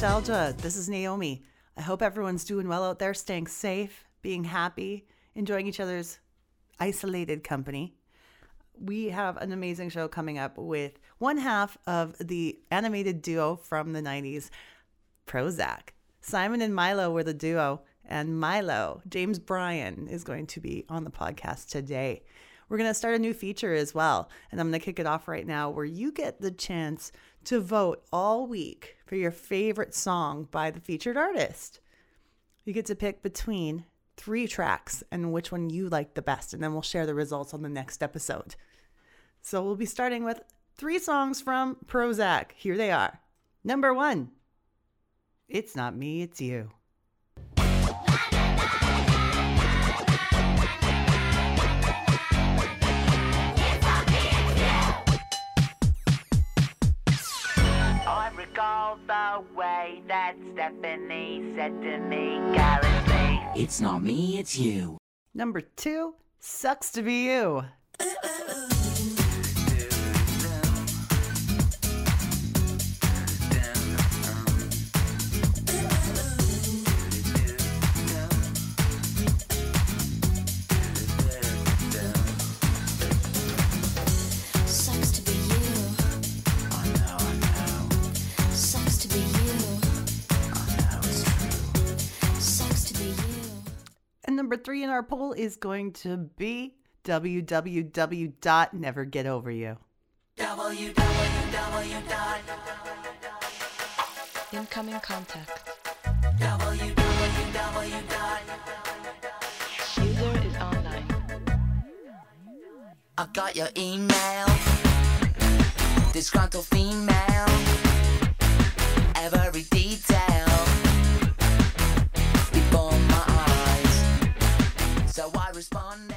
Nostalgia. This is Naomi. I hope everyone's doing well out there, staying safe, being happy, enjoying each other's isolated company. We have an amazing show coming up with one half of the animated duo from the 90s, Prozzäk. Simon and Milo were the duo, and Milo, James Bryan, is going to be on the podcast today. We're going to start a new feature as well, and I'm going to kick it off right now where you get the chance to vote all week for your favorite song by the featured artist. You get to pick between three tracks and which one you like the best, and then we'll share the results on the next episode. So we'll be starting with three songs from Prozzäk. Here they are. Number one, It's Not Me, It's You. I recall the way that Stephanie said to me carelessly. It's not me, it's you. Number two, Sucks to Be You. Uh, uh, uh. Number three in our poll is going to be www.nevergetoveryou. Incoming contact. www. User is online. I got your email. Disgruntled female. Every detail.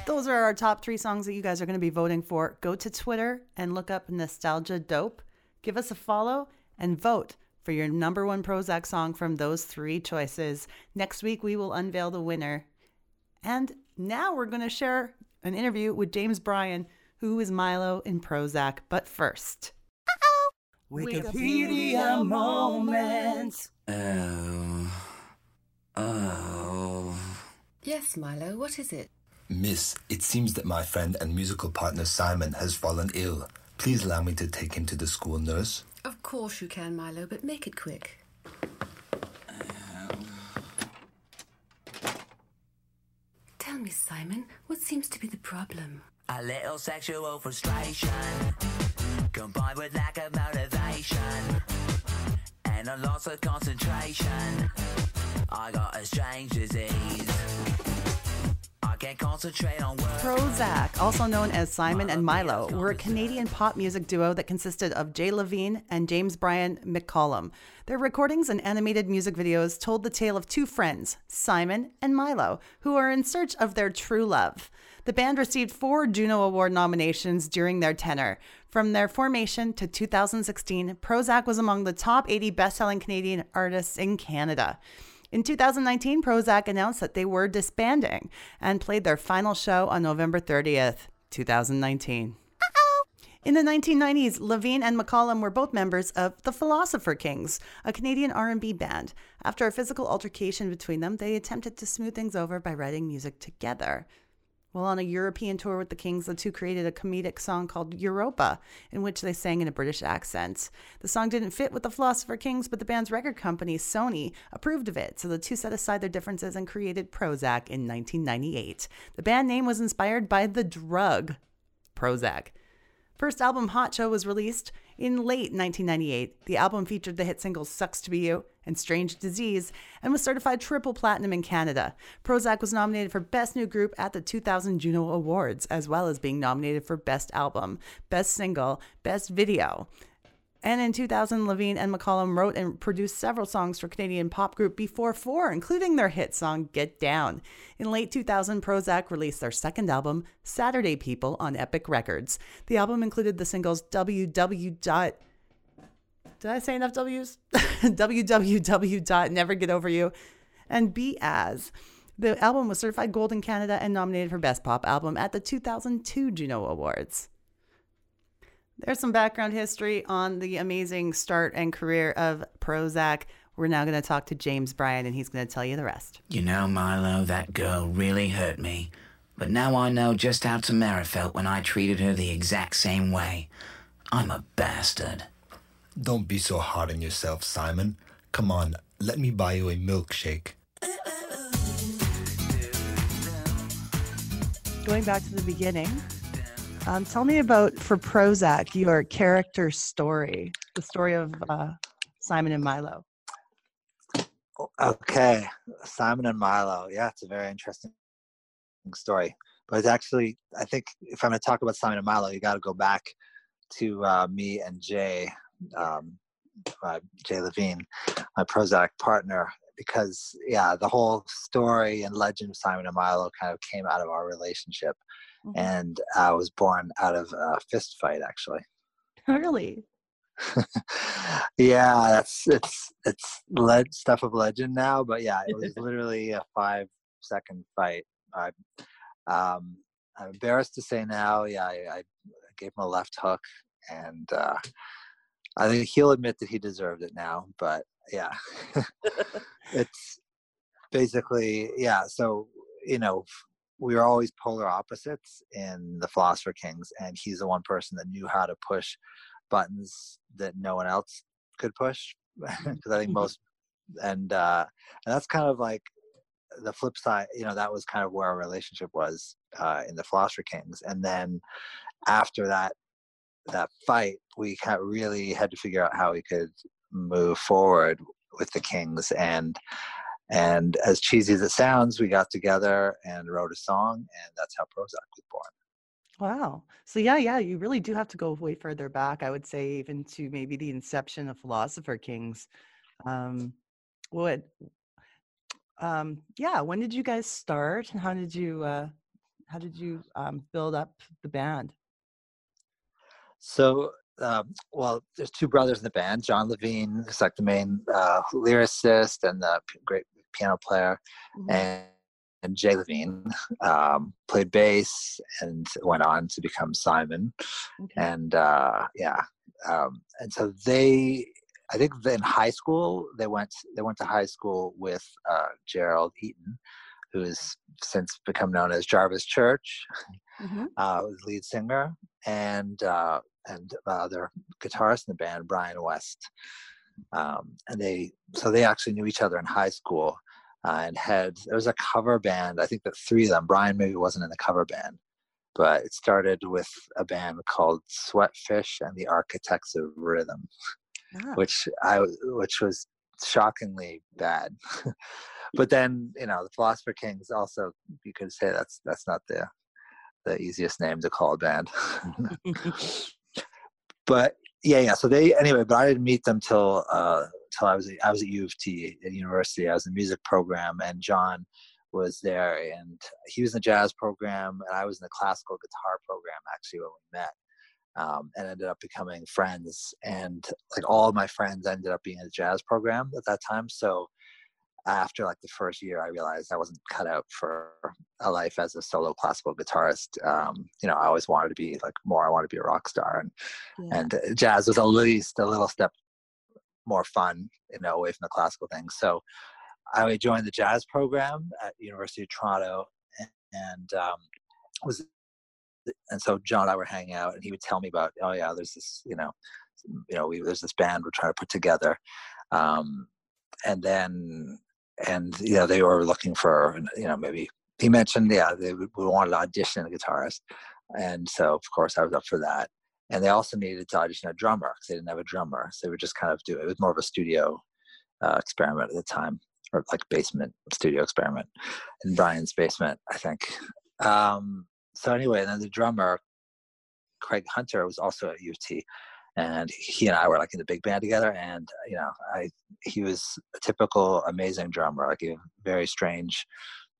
Those are our top three songs that you guys are going to be voting for. Go to Twitter and look up Nostalgia Dope. Give us a follow and vote for your number one Prozzäk song from those three choices. Next week, we will unveil the winner. And now we're going to share an interview with James Bryan, who is Milo in Prozzäk. But first, Wikipedia moment. Oh. Oh. Yes, Milo, what is it? Miss, it seems that my friend and musical partner Simon has fallen ill. Please allow me to take him to the school nurse. Of course you can, Milo, but make it quick. Tell me, Simon, what seems to be the problem? A little sexual frustration combined with lack of motivation and a loss of concentration. I got a strange disease. Prozzäk, also known as Simon and Milo, were a Canadian pop music duo that consisted of Jay Levine and James Bryan McCollum. Their recordings and animated music videos told the tale of two friends, Simon and Milo, who are in search of their true love. The band received four Juno Award nominations during their tenure. From their formation to 2016, Prozzäk was among the top 80 best selling Canadian artists in Canada. In 2019, Prozzäk announced that they were disbanding and played their final show on November 30th, 2019. In the 1990s, Levine and McCollum were both members of the Philosopher Kings, a Canadian R&B band. After a physical altercation between them, they attempted to smooth things over by writing music together. While on a European tour with the Kings, the two created a comedic song called Europa, in which they sang in a British accent. The song didn't fit with the Philosopher Kings, but the band's record company, Sony, approved of it, so the two set aside their differences and created Prozzäk in 1998. The band name was inspired by the drug Prozac. First album Hot Show was released in late 1998. The album featured the hit singles Sucks to Be You and Strange Disease and was certified triple platinum in Canada. Prozzäk was nominated for Best New Group at the 2000 Juno Awards, as well as being nominated for Best Album, Best Single, Best Video. And in 2000, Levine and McCollum wrote and produced several songs for Canadian pop group b4-4, including their hit song Get Down. In late 2000, Prozzäk released their second album, Saturday People, on Epic Records. The album included the singles WW. Did I say enough W's? www.nevergetoveryou and Be As. The album was certified gold in Canada and nominated for Best Pop Album at the 2002 Juno Awards. There's some background history on the amazing start and career of Prozzäk. We're now going to talk to James Bryan, and he's going to tell you the rest. You know, Milo, that girl really hurt me. But now I know just how Tamara felt when I treated her the exact same way. I'm a bastard. Don't be so hard on yourself, Simon. Come on, let me buy you a milkshake. Going back to the beginning, um, tell me about for Prozzäk your character story, the story of uh, Simon and Milo. Okay, Simon and Milo. Yeah, it's a very interesting story. But it's actually, I think, if I'm going to talk about Simon and Milo, you got to go back to uh, me and Jay, um, uh, Jay Levine, my Prozzäk partner, because yeah, the whole story and legend of Simon and Milo kind of came out of our relationship, Mhm. and I was born out of a fist fight, actually. Really? yeah, that's it's it's led stuff of legend now, but yeah, it was literally a five second fight. I, um, I'm embarrassed to say now, yeah, I, I gave him a left hook, and uh, I think he'll admit that he deserved it now. But yeah, it's basically yeah. So you know, we were always polar opposites in the Philosopher Kings, and he's the one person that knew how to push buttons that no one else could push because I think most and uh and that's kind of like the flip side you know that was kind of where our relationship was uh in the philosopher kings and then after that that fight we kind of really had to figure out how we could move forward with the kings and and as cheesy as it sounds we got together and wrote a song and that's how Prozzäk was born Wow. So yeah, yeah, you really do have to go way further back. I would say even to maybe the inception of Philosopher Kings. Um, what? Um, yeah. When did you guys start, and how did you uh, how did you um, build up the band? So, um, well, there's two brothers in the band. John Levine is like the main uh, lyricist and the great piano player, and, and Jay Levine um, played bass and went on to become Simon. Okay. And uh, yeah, um, and so they, I think in high school they went they went to high school with uh, Gerald Eaton, who has since become known as Jarvis Church Mhm. uh, lead singer, and uh, and the other guitarist in the band, Brian West. Um, and they so they actually knew each other in high school, uh, and had there was a cover band. I think that three of them. Brian maybe wasn't in the cover band, but it started with a band called Sweatfish and the Architects of Rhythm, Ah, which I which was shockingly bad. but then you know the Philosopher Kings also you could say that's that's not the the easiest name to call a band. but yeah, yeah. So they anyway, but I didn't meet them till uh till I was I was at U of T at university. I was in the music program, and John was there, and he was in the jazz program, and I was in the classical guitar program actually when we met. Um, and ended up becoming friends, and like all my friends ended up being in the jazz program at that time. So after like the first year, I realized I wasn't cut out for a life as a solo classical guitarist. Um, you know, I always wanted to be like more. I wanted to be a rock star, and yeah. and uh, jazz was at least a little step more fun, you know, away from the classical thing. So I joined the jazz program at University of Toronto, and, and um, was and so John and I were hanging out, and he would tell me about, oh yeah, there's this, you know, you know, we there's this band we're trying to put together, um, and then and you know they were looking for, you know, maybe he mentioned, yeah, they would- we wanted to audition a guitarist, and so of course I was up for that. And they also needed to audition a drummer because they didn't have a drummer, so they would just kind of do it. It was more of a studio uh, experiment at the time, or like basement studio experiment in Brian's basement, I think. Um, so anyway, and then the drummer, Craig Hunter, was also at UT, and he and I were like in the big band together. And you know, I he was a typical amazing drummer, like a very strange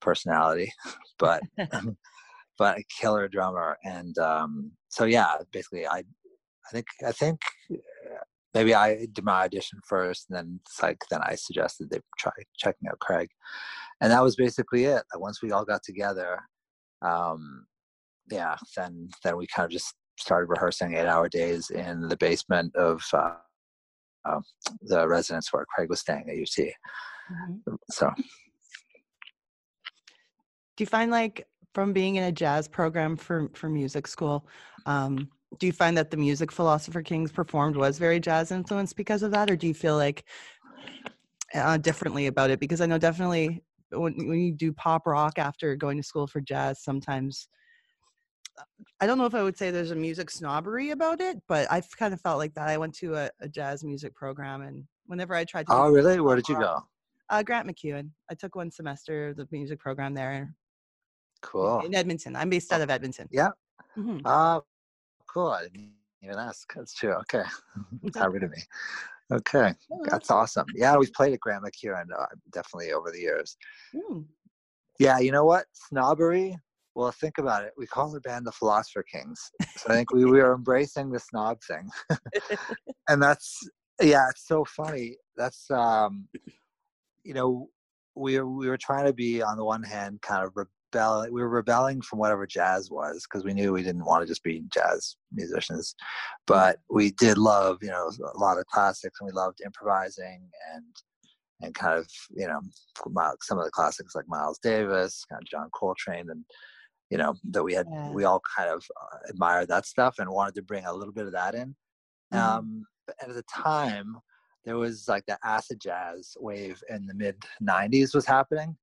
personality, but but a killer drummer. And um, so yeah, basically, I I think I think uh, maybe I did my audition first, and then it's like then I suggested they try checking out Craig, and that was basically it. Like, Once we all got together, um, yeah, then then we kind of just started rehearsing eight hour days in the basement of uh, uh, the residence where Craig was staying at UT. Mhm. So Do you find like from being in a jazz program for for music school, um, do you find that the music philosopher kings performed was very jazz influenced because of that, or do you feel like uh, differently about it? Because I know definitely when when you do pop rock after going to school for jazz, sometimes I don't know if I would say there's a music snobbery about it, but I've kind of felt like that. I went to a, a jazz music program, and whenever I tried to, oh really? Where did you go? Uh, Grant MacEwan. I took one semester of the music program there Cool. in Edmonton. I'm based out of Edmonton. Yeah. Mhm. Ah, cool. I didn't even ask. That's true. Okay. How rude of me. Okay. Oh, That's awesome. Yeah, we've played at Grant MacEwan uh, definitely over the years. Mm. Yeah, you know what? Snobbery. Well, think about it. We call our band the Philosopher Kings. So I think we, we are embracing the snob thing. and that's yeah, it's so funny. That's um you know, we were we were trying to be on the one hand kind of rebel we were rebelling from whatever jazz was because we knew we didn't want to just be jazz musicians. But we did love, you know, a lot of classics and we loved improvising and and kind of you know some of the classics like Miles Davis, kind of John Coltrane, and you know that we had Yeah. we all kind of uh, admired that stuff and wanted to bring a little bit of that in. Mhm. Um, but at the time, there was like the acid jazz wave in the mid '90s was happening,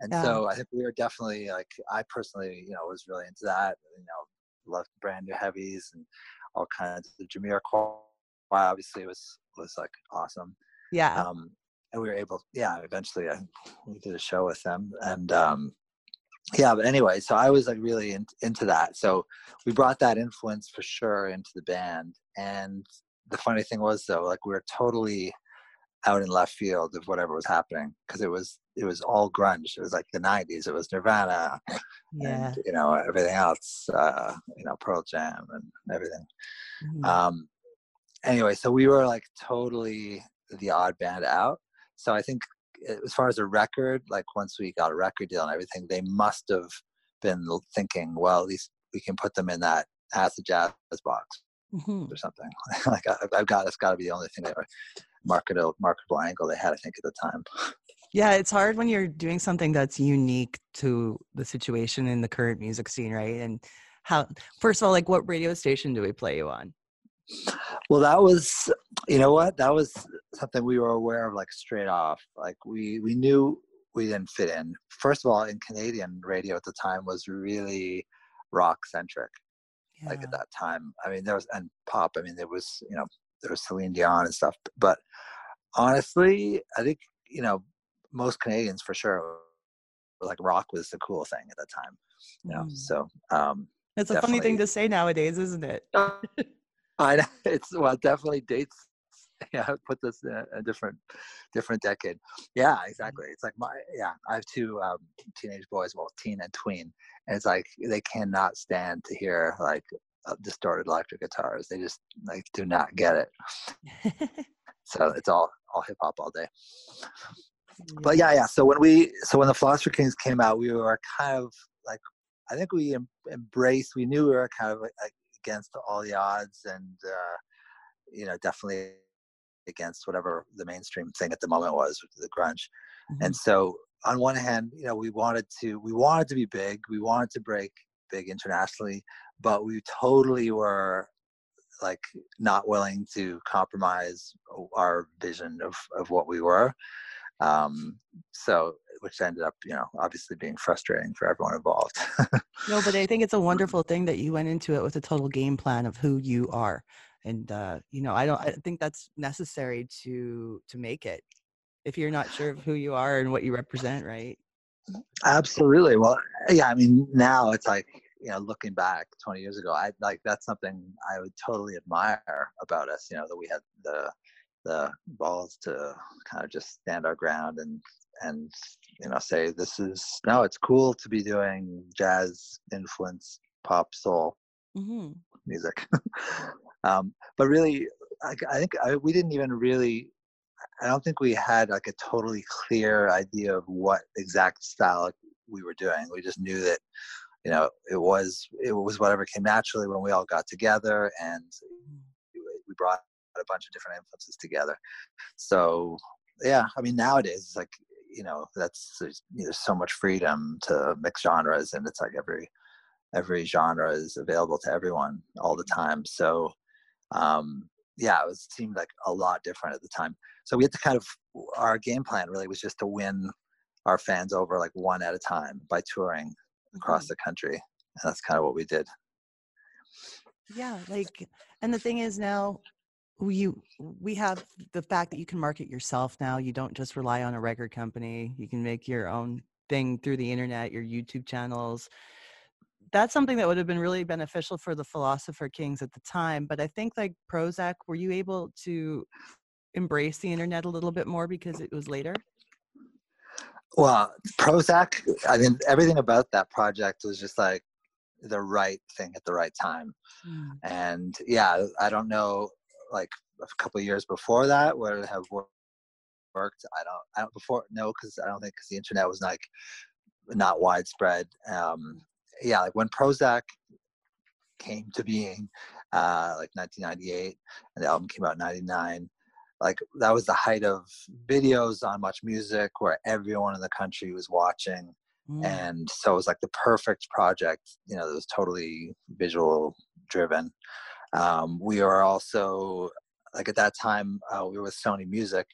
and Yeah. so I think we were definitely like I personally, you know, was really into that. You know, loved brand new heavies and all kinds of the Jameer obviously was was like awesome Yeah. um, and we were able yeah eventually I, we did a show with them and um, yeah but anyway so i was like really in, into that. So we brought that influence for sure into the band. And the funny thing was though like we were totally out in left field of whatever was happening because it was it was all grunge. It was like the 90s it was nirvana yeah. and you know everything else uh you know pearl jam and everything. Mhm. um anyway so we were like totally the odd band out. So i think as far as a record like once we got a record deal and everything they must have been thinking well at least we can put them in that acid jazz box Mhm. or something like I, i've got it's got to be the only thing were marketable marketable angle they had i think at the time Yeah, it's hard when you're doing something that's unique to the situation in the current music scene, right? And how, first of all, like what radio station do we play you on? Well, that was, you know what? That was something we were aware of like straight off. Like we we knew we didn't fit in. First of all, in Canadian radio at the time was really rock centric. Like at that time, I mean, there was and pop. I mean, there was you know there was Celine Dion and stuff. But honestly, I think you know most Canadians for sure were like rock was the cool thing at that time. You know, Mm. so um, It's a funny thing to say nowadays, isn't it? I know it's well it definitely dates. Yeah, put this in a, a different different decade. Yeah, exactly. It's like my yeah. I have two um, teenage boys, well, teen and tween, and it's like they cannot stand to hear like uh, distorted electric guitars. They just like do not get it. So it's all all hip hop all day. But yeah, yeah. So when we so when the Philosopher Kings came out, we were kind of like I think we em- embraced. We knew we were kind of like against all the odds, and uh, you know, definitely against whatever the mainstream thing at the moment was, the grunge. Mhm. And so on one hand, you know, we wanted to we wanted to be big. We wanted to break big internationally, but we totally were like not willing to compromise our vision of of what we were um so which ended up you know obviously being frustrating for everyone involved No, but I think it's a wonderful thing that you went into it with a total game plan of who you are. And uh, you know, I don't I think that's necessary to to make it. If you're not sure of who you are and what you represent, right? absolutely well yeah i mean now it's like you know looking back 20 years ago i like that's something i would totally admire about us you know that we had the the balls to kind of just stand our ground and and you know say this is no it's cool to be doing jazz influence pop soul hmm music. um, but really, I, I think I, we didn't even really. I don't think we had like a totally clear idea of what exact style we were doing. We just knew that, you know, it was it was whatever came naturally when we all got together, and we brought a bunch of different influences together. So yeah, I mean nowadays it's like you know that's there's, there's so much freedom to mix genres, and it's like every every genre is available to everyone all the time. So um, yeah, it was seemed like a lot different at the time. So we had to kind of our game plan really was just to win our fans over like one at a time by touring across Mhm. the country. And that's kind of what we did. Yeah, like, and the thing is now, we we have the fact that you can market yourself now. You don't just rely on a record company. You can make your own thing through the internet, your YouTube channels. That's something that would have been really beneficial for the Philosopher Kings at the time. But I think, like Prozzäk, were you able to embrace the internet a little bit more because it was later? Well, Prozzäk, I mean, everything about that project was just like the right thing at the right time. And yeah, I don't know, like a couple of years before that, would it have worked? I don't, I don't before, no, because I don't think because the internet was like not widespread. Um, yeah, like when Prozzäk came to being, uh, like 1998, and the album came out in 99 like that was the height of videos on much music where everyone in the country was watching Mm. and so it was like the perfect project you know that was totally visual driven um, we were also like at that time uh, we were with sony music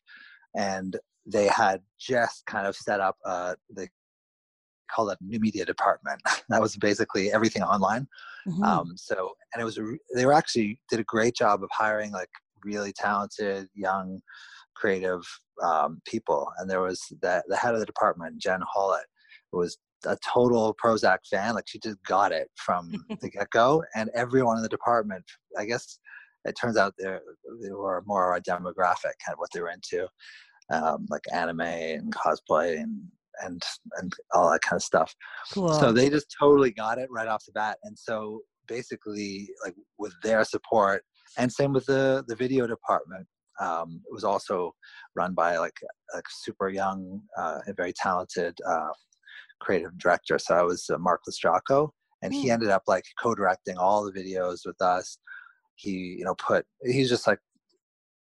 and they had just kind of set up uh, they call it new media department. That was basically everything online. Mhm. um, so and it was a they were actually did a great job of hiring like really talented young creative um, people. And there was that, the head of the department jen hollett was a total Prozzäk fan. Like she just got it from the get-go. And everyone in the department i guess it turns out they they were more our demographic kind of what they were into. Um, like anime and cosplay and and and all that kind of stuff cool. so they just totally got it right off the bat and so basically like with their support and same with the the video department um, it was also run by like a super young uh, and very talented uh, creative director so i was uh, mark Lestracco, and he Hmm. ended up like co-directing all the videos with us he you know put he's just like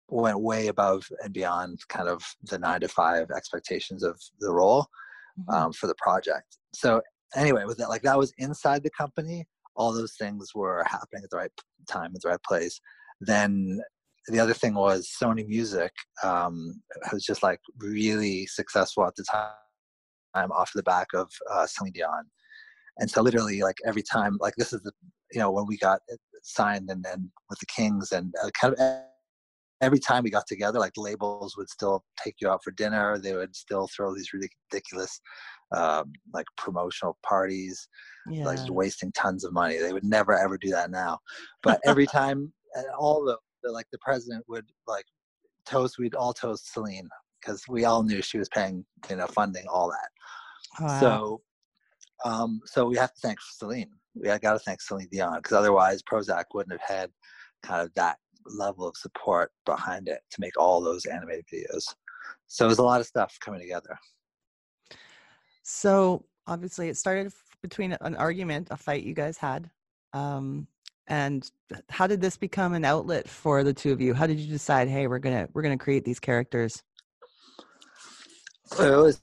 went way above and beyond kind of the nine to five expectations of the role Mhm. um, for the project. So anyway, with that, like that was inside the company. All those things were happening at the right time, at the right place. Then the other thing was Sony Music um, was just like really successful at the time, off the back of uh, Celine Dion. And so literally, like every time, like this is the you know when we got signed and then with the Kings and uh, kind of every time we got together, like labels would still take you out for dinner. They would still throw these ridiculous, um, like promotional parties, yeah. like wasting tons of money. They would never ever do that now. But every time, and all the, the like the president would like toast. We'd all toast Celine because we all knew she was paying, you know, funding all that. Wow. So, um, so we have to thank Celine. We got to thank Celine Dion because otherwise Prozzäk wouldn't have had kind of that level of support behind it to make all those animated videos. So it was a lot of stuff coming together. So obviously, it started between an argument, a fight you guys had. Um, and how did this become an outlet for the two of you? How did you decide, hey, we're gonna we're gonna create these characters? It was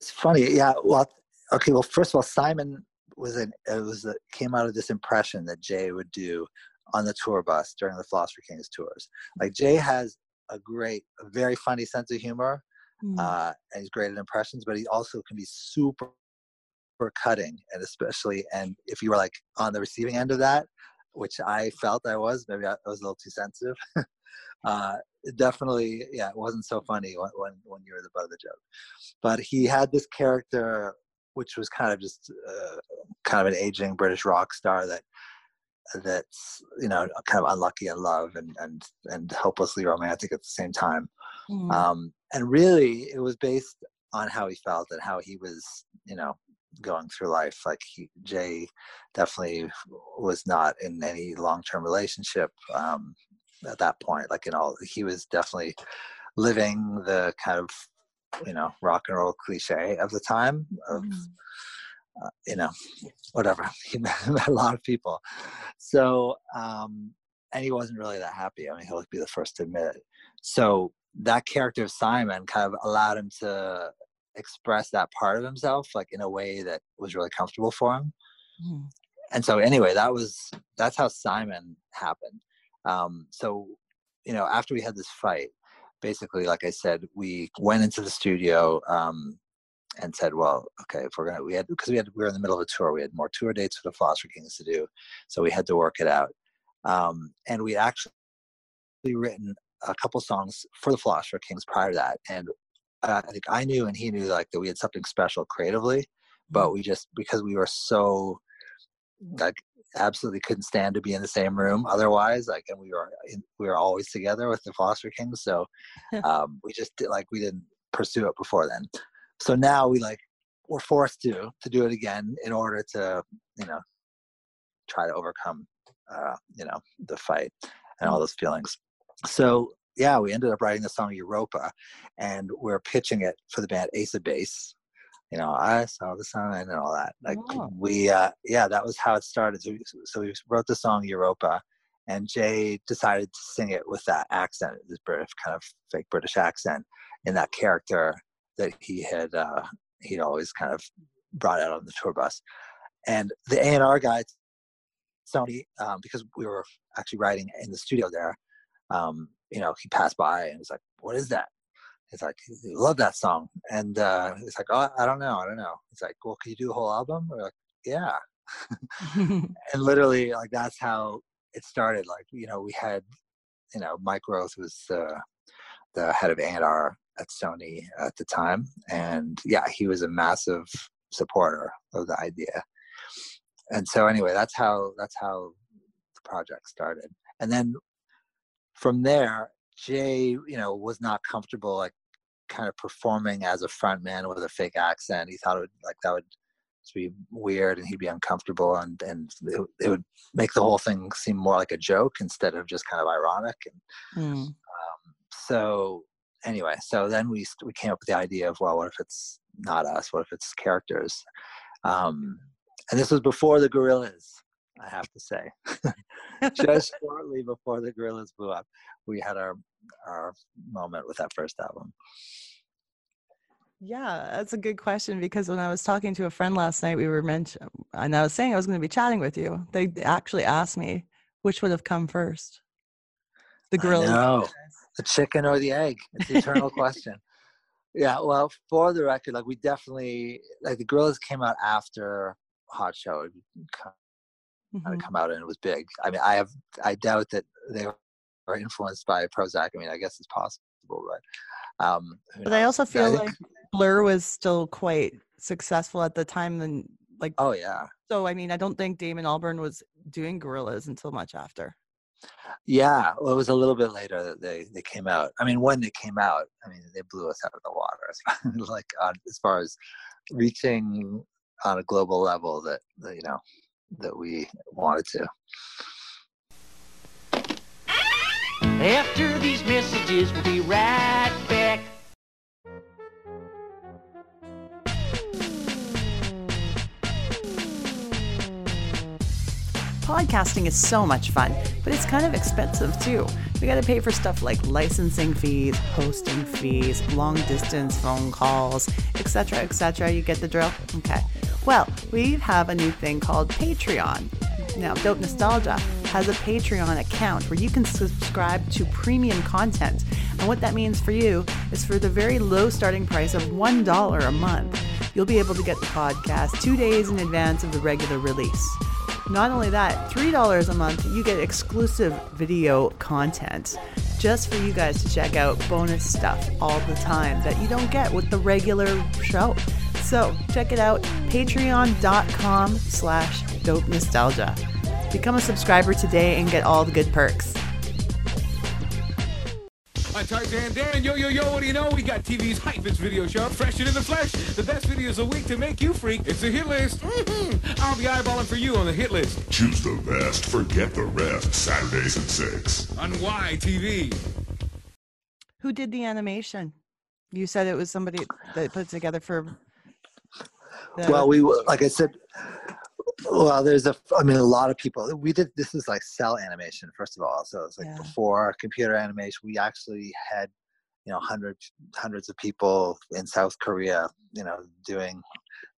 it's funny, yeah. Well, okay. Well, first of all, Simon was an it was a, came out of this impression that Jay would do on the tour bus during the Philosopher Kings tours. Like Jay has a great, a very funny sense of humor, Hmm. uh, and he's great at impressions, but he also can be super, super cutting, and especially, and if you were like on the receiving end of that, which I felt I was, maybe I, I was a little too sensitive. uh, definitely, yeah, it wasn't so funny when, when when you were the butt of the joke. But he had this character, which was kind of just uh, kind of an aging British rock star that that's you know kind of unlucky in love and and and hopelessly romantic at the same time Hmm. um, and really it was based on how he felt and how he was you know going through life like he, jay definitely was not in any long-term relationship um, at that point like you know he was definitely living the kind of you know rock and roll cliche of the time of Mhm. Uh, you know whatever he met, met a lot of people so um and he wasn't really that happy. I mean, he'll be the first to admit it. So that character of Simon kind of allowed him to express that part of himself, like in a way that was really comfortable for him. Mhm. And so, anyway, that was that's how Simon happened. Um, so, you know, after we had this fight, basically, like I said, we went into the studio um, and said, "Well, okay, if we're gonna, we had because we had we were in the middle of a tour, we had more tour dates for the Philosopher Kings to do, so we had to work it out." Um, and we actually written a couple songs for the Philosopher Kings prior to that, and uh, I think I knew and he knew like that we had something special creatively, but we just because we were so like absolutely couldn't stand to be in the same room otherwise like and we were in, we were always together with the Philosopher Kings, so um, we just did, like we didn't pursue it before then. So now we like we're forced to to do it again in order to you know try to overcome uh, you know the fight and all those feelings. So yeah, we ended up writing the song Europa, and we're pitching it for the band Ace of Base. You know, I saw the sign and all that. Like Oh. we, uh, yeah, that was how it started. So we, so we wrote the song Europa, and Jay decided to sing it with that accent, this British kind of fake British accent, in that character that he had uh, he'd always kind of brought out on the tour bus. And the A and R guy, Sony, um, because we were actually writing in the studio there, um, you know, he passed by and was like, "What is that?" He's like, "I love that song," and uh, he's like, "Oh, I don't know, I don't know." He's like, "Well, can you do a whole album?" We're like, "Yeah," and literally, like that's how it started. Like, you know, we had, you know, Mike Roth was uh, the head of A&R at Sony at the time, and yeah, he was a massive supporter of the idea. And so, anyway, that's how that's how the project started. And then from there, Jay, you know, was not comfortable like kind of performing as a front man with a fake accent. He thought it would like that would be weird and he'd be uncomfortable and and it, would- it would make the whole thing seem more like a joke instead of just kind of ironic and Mm. um, so anyway so then we we came up with the idea of well what if it's not us? What if it's characters? Um, and this was before the Gorillaz i have to say. Just shortly before the Gorillaz blew up we had our our moment with that first album. Yeah, that's a good question because when I was talking to a friend last night, we were mentioned, and I was saying I was going to be chatting with you. They actually asked me which would have come first, the know. The chicken or the egg. It's the eternal question. Yeah well for the record like we definitely like the Gorillaz came out after hot show. Kind of come out and it was big. I mean i have i doubt that they were influenced by Prozzäk. I mean i guess it's possible but um But I also feel think- like Blur was still quite successful at the time. And like, oh yeah. So I mean, I don't think Damon Albarn was doing Gorillaz until much after. Yeah well, it was a little bit later that they they came out i mean when they came out i mean they blew us out of the water like on, as far as reaching on a global level that, that you know that we wanted to After these messages, we'll be right back. Podcasting is so much fun, but it's kind of expensive too. We got to pay for stuff like licensing fees, hosting fees, long distance phone calls, etc., etc. You get the drill? Okay. Well, we have a new thing called Patreon. Now, Dope Nostalgia has a Patreon account where you can subscribe to premium content. And what that means for you is for the very low starting price of $1 a month, you'll be able to get the podcast two days in advance of the regular release. Not only that, $3 a month, you get exclusive video content just for you guys to check out bonus stuff all the time that you don't get with the regular show. So check it out, patreon.com slash dope nostalgia. Become a subscriber today and get all the good perks. I'm Tarzan Dan. Yo, yo, yo, what do you know? We got TV's hypest video show, Fresh It in the Flesh. The best videos a week to make you freak. It's a hit list. Mhm. I'll be eyeballing for you on the hit list Choose the best, forget the rest. Saturdays at 6. on YTV. Who did the animation? You said it was somebody that put it together for. The, well we like i said Well, there's a, I mean, a lot of people. We did this is like cel animation first of all. So it's like Yeah. before computer animation, we actually had, you know, hundreds hundreds of people in South Korea, you know, doing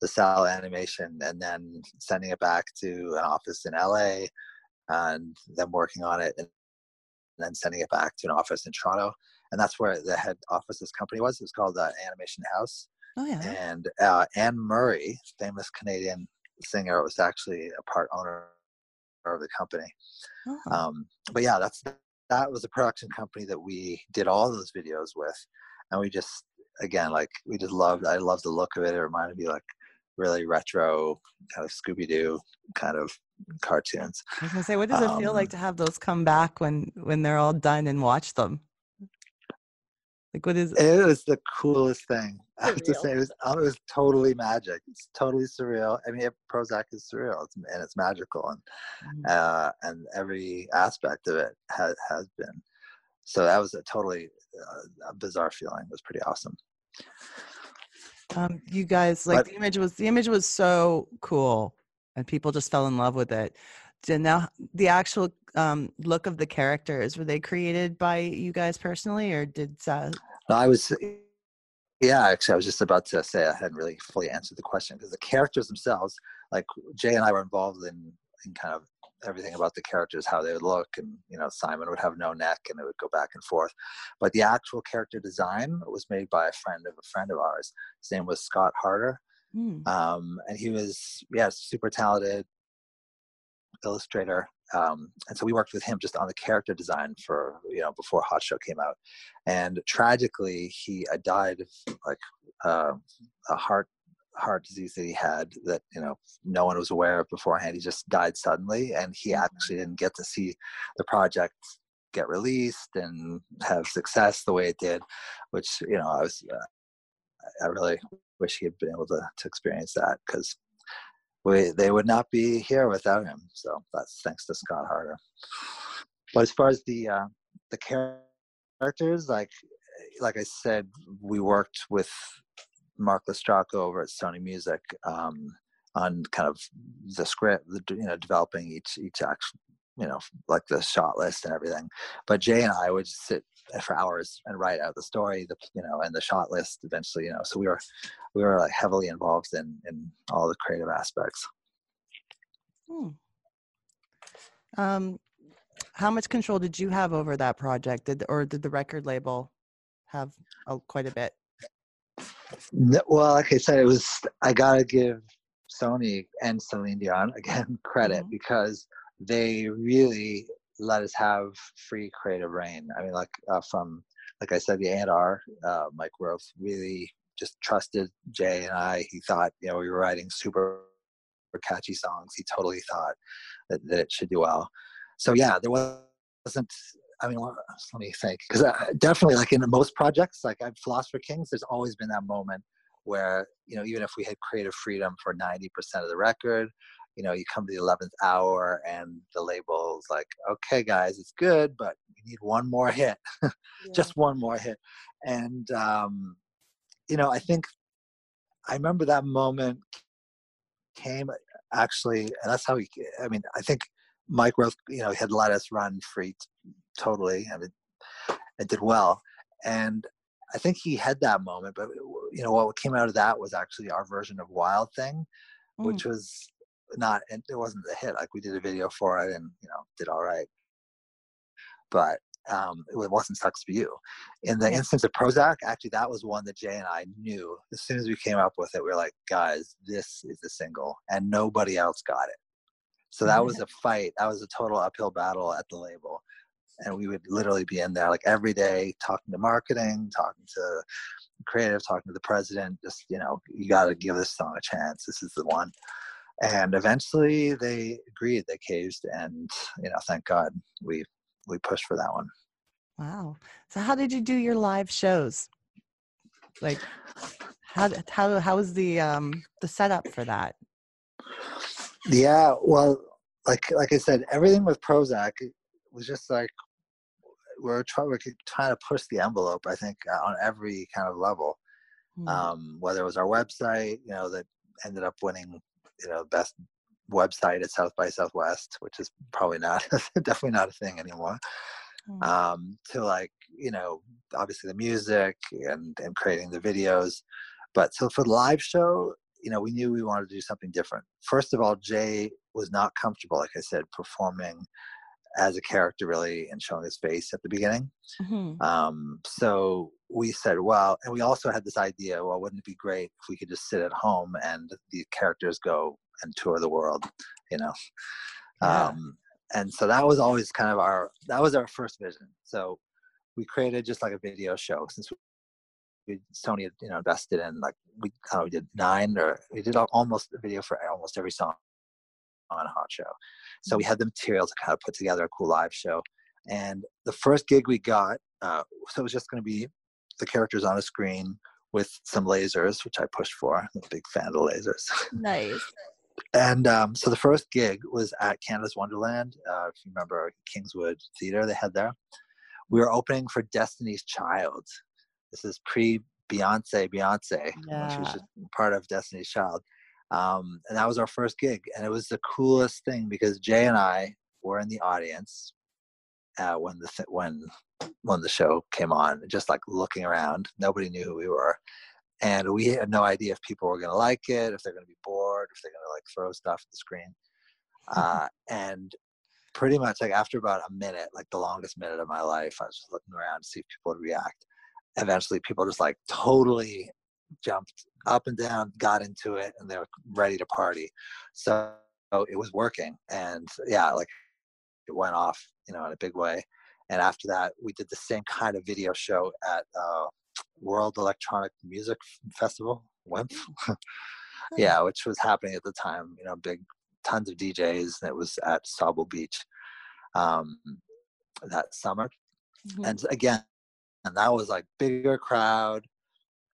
the cel animation and then sending it back to an office in LA, and then working on it and then sending it back to an office in Toronto. And that's where the head office of this company was. It was called uh, Animation House Oh yeah. and uh, Anne Murray, famous Canadian singer, was actually a part owner of the company. Oh. Um, but yeah, that's that was a production company that we did all those videos with, and we just again like we just loved. I loved the look of it. It reminded me like really retro kind of Scooby Doo kind of cartoons. I was gonna say, what does it feel like Um, to have those come back when when they're all done and watch them? Like, what is? It was the coolest thing. I have to Surreal. say, it was, it was totally magic. It's totally surreal. I mean, it, Prozzäk is surreal it's, and it's magical, and Mm. uh, and every aspect of it has has been. So that was a totally uh, a bizarre feeling. It was pretty awesome. Um, you guys like But- the image was the image was so cool, and people just fell in love with it. Did now the actual um, look of the characters were they created by you guys personally, or did uh, No, I was, yeah, actually, I was just about to say I hadn't really fully answered the question because the characters themselves, like Jay and I were involved in, in kind of everything about the characters, how they would look, and you know, Simon would have no neck and it would go back and forth. But the actual character design was made by a friend of a friend of ours. His name was Scott Harder, hmm, um, and he was, yeah, super talented illustrator. Um, and so we worked with him just on the character design for you know before Hot Show came out. And tragically, he uh, died of like uh, a heart heart disease that he had that you know no one was aware of beforehand. He just died suddenly, and he actually didn't get to see the project get released and have success the way it did, which you know I was uh, I really wish he had been able to to experience that because we they would not be here without him. So that's thanks to Scott Harder. But as far as the uh, the characters, like like I said, we worked with Mark Lestracco over at Sony Music um, on kind of the script, the, you know, developing each each action, you know, like the shot list and everything. But Jay and I would just sit for hours and write out the story, the you know, and the shot list eventually, you know. So we were we were like heavily involved in in all the creative aspects. hmm. Um, how much control did you have over that project? Did or did the record label have uh, quite a bit? Well, like I said, it was I gotta give Sony and Celine Dion again credit Mhm. because they really let us have free creative reign. I mean, like uh, from like I said, the A&R, uh, Mike Roth really just trusted Jay and I. He thought you know we were writing super catchy songs. He totally thought that, that it should do well. So yeah, there wasn't. I mean, let me think, because definitely, like in most projects, like I'm Philosopher Kings, there's always been that moment where you know, even if we had creative freedom for 90% of the record, you know, you come to the 11th hour and the label's like, okay, guys, it's good, but we need one more hit, just one more hit, and um, you know, I think I remember that moment came actually, and that's how he. I mean, I think Mike Roth, you know, he had let us run free t- totally, and it, it did well. And I think he had that moment, but you know, what came out of that was actually our version of Wild Thing, Mm. which was not, and it wasn't a hit. Like we did a video for it, and you know, did all right, but um, it wasn't sucks for you. In the instance of Prozzäk, actually, that was one that Jay and I knew as soon as we came up with it. We were like, guys, this is the single, and nobody else got it. So that was a fight. That was a total uphill battle at the label, and we would literally be in there like every day, talking to marketing, talking to creative, talking to the president. Just you know, you got to give this song a chance. This is the one. And eventually, they agreed. They caved, and you know, thank God we we pushed for that one. Wow. So how did you do your live shows? Like how how how was the um the setup for that? Yeah, well, like like I said, everything with Prozzäk was just like we're trying we're trying to push the envelope. I think uh, on every kind of level. Hmm. Um, whether it was our website, you know, that ended up winning, you know, best website at South by Southwest, which is probably not definitely not a thing anymore. Mm. Um, to like you know obviously the music and and creating the videos, but so for the live show, you know we knew we wanted to do something different. First of all, Jay was not comfortable, like I said, performing as a character really and showing his face at the beginning. Mhm. Um, so we said, well, and we also had this idea, well, wouldn't it be great if we could just sit at home and the characters go and tour the world, you know? Yeah. Um, and so that was always kind of our, that was our first vision. So we created just like a video show since we, Sony had, you know, invested in like, we, I know, we did nine or we did almost a video for almost every song on a Hot Show. So we had the material to kind of put together a cool live show. And the first gig we got, uh, so it was just going to be the characters on a screen with some lasers, which I pushed for. I'm a big fan of the lasers. Nice. and um, so the first gig was at Canada's Wonderland. Uh, if you remember Kingswood Theater, they had there. We were opening for Destiny's Child. This is pre Beyonce, Beyonce. when She Yeah. was just part of Destiny's Child. Um, and that was our first gig. And it was the coolest thing because Jay and I were in the audience uh, when the th- when when the show came on, just like looking around. Nobody knew who we were, and we had no idea if people were going to like it, if they're going to be bored, if they're going to like throw stuff at the screen. Uh, and pretty much like after about a minute, like the longest minute of my life, I was just looking around to see if people would react. Eventually, people just like totally jumped up and down, got into it, and they were ready to party. So it was working, and yeah, like it went off, you know, in a big way. And after that, we did the same kind of video show at uh, World Electronic Music Festival, WEMF. yeah, which was happening at the time. You know, big tons of DJs, and it was at Sauble Beach um, that summer. Mhm. And again, and that was like bigger crowd,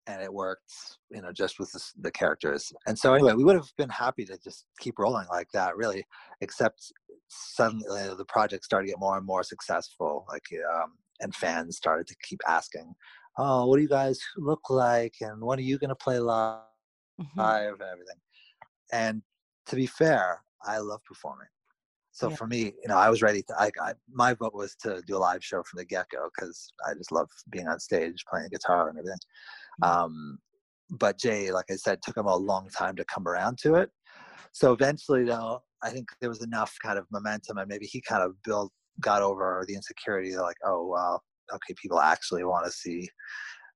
and it worked. You know, just with the, the characters. And so anyway, we would have been happy to just keep rolling like that, really. Except suddenly uh, the project started to get more and more successful. Like, um, and fans started to keep asking, "Oh, what do you guys look like? And when are you going to play live?" Mhm. and everything. And to be fair, I love performing. So Yeah. for me, you know, I was ready to. I, I my vote was to do a live show from the get go because I just love being on stage, playing guitar and everything. Um, but Jay, like I said, took him a long time to come around to it. So eventually, though, I think there was enough kind of momentum, and maybe he kind of built, got over the insecurity. They're like, oh well, okay, people actually want to see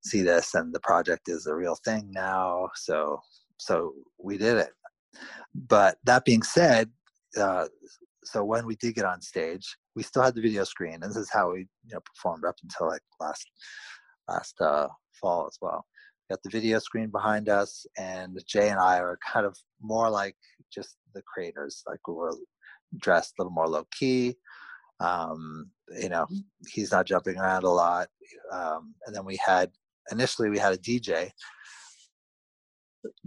see this, and the project is a real thing now. So so we did it. But that being said, uh, so when we did get on stage, we still had the video screen, and this is how we you know performed up until like last last uh, fall as well. Got the video screen behind us, and Jay and I are kind of more like just the creators. Like we were dressed a little more low key. Um, you know, he's not jumping around a lot. Um, and then we had initially we had a DJ,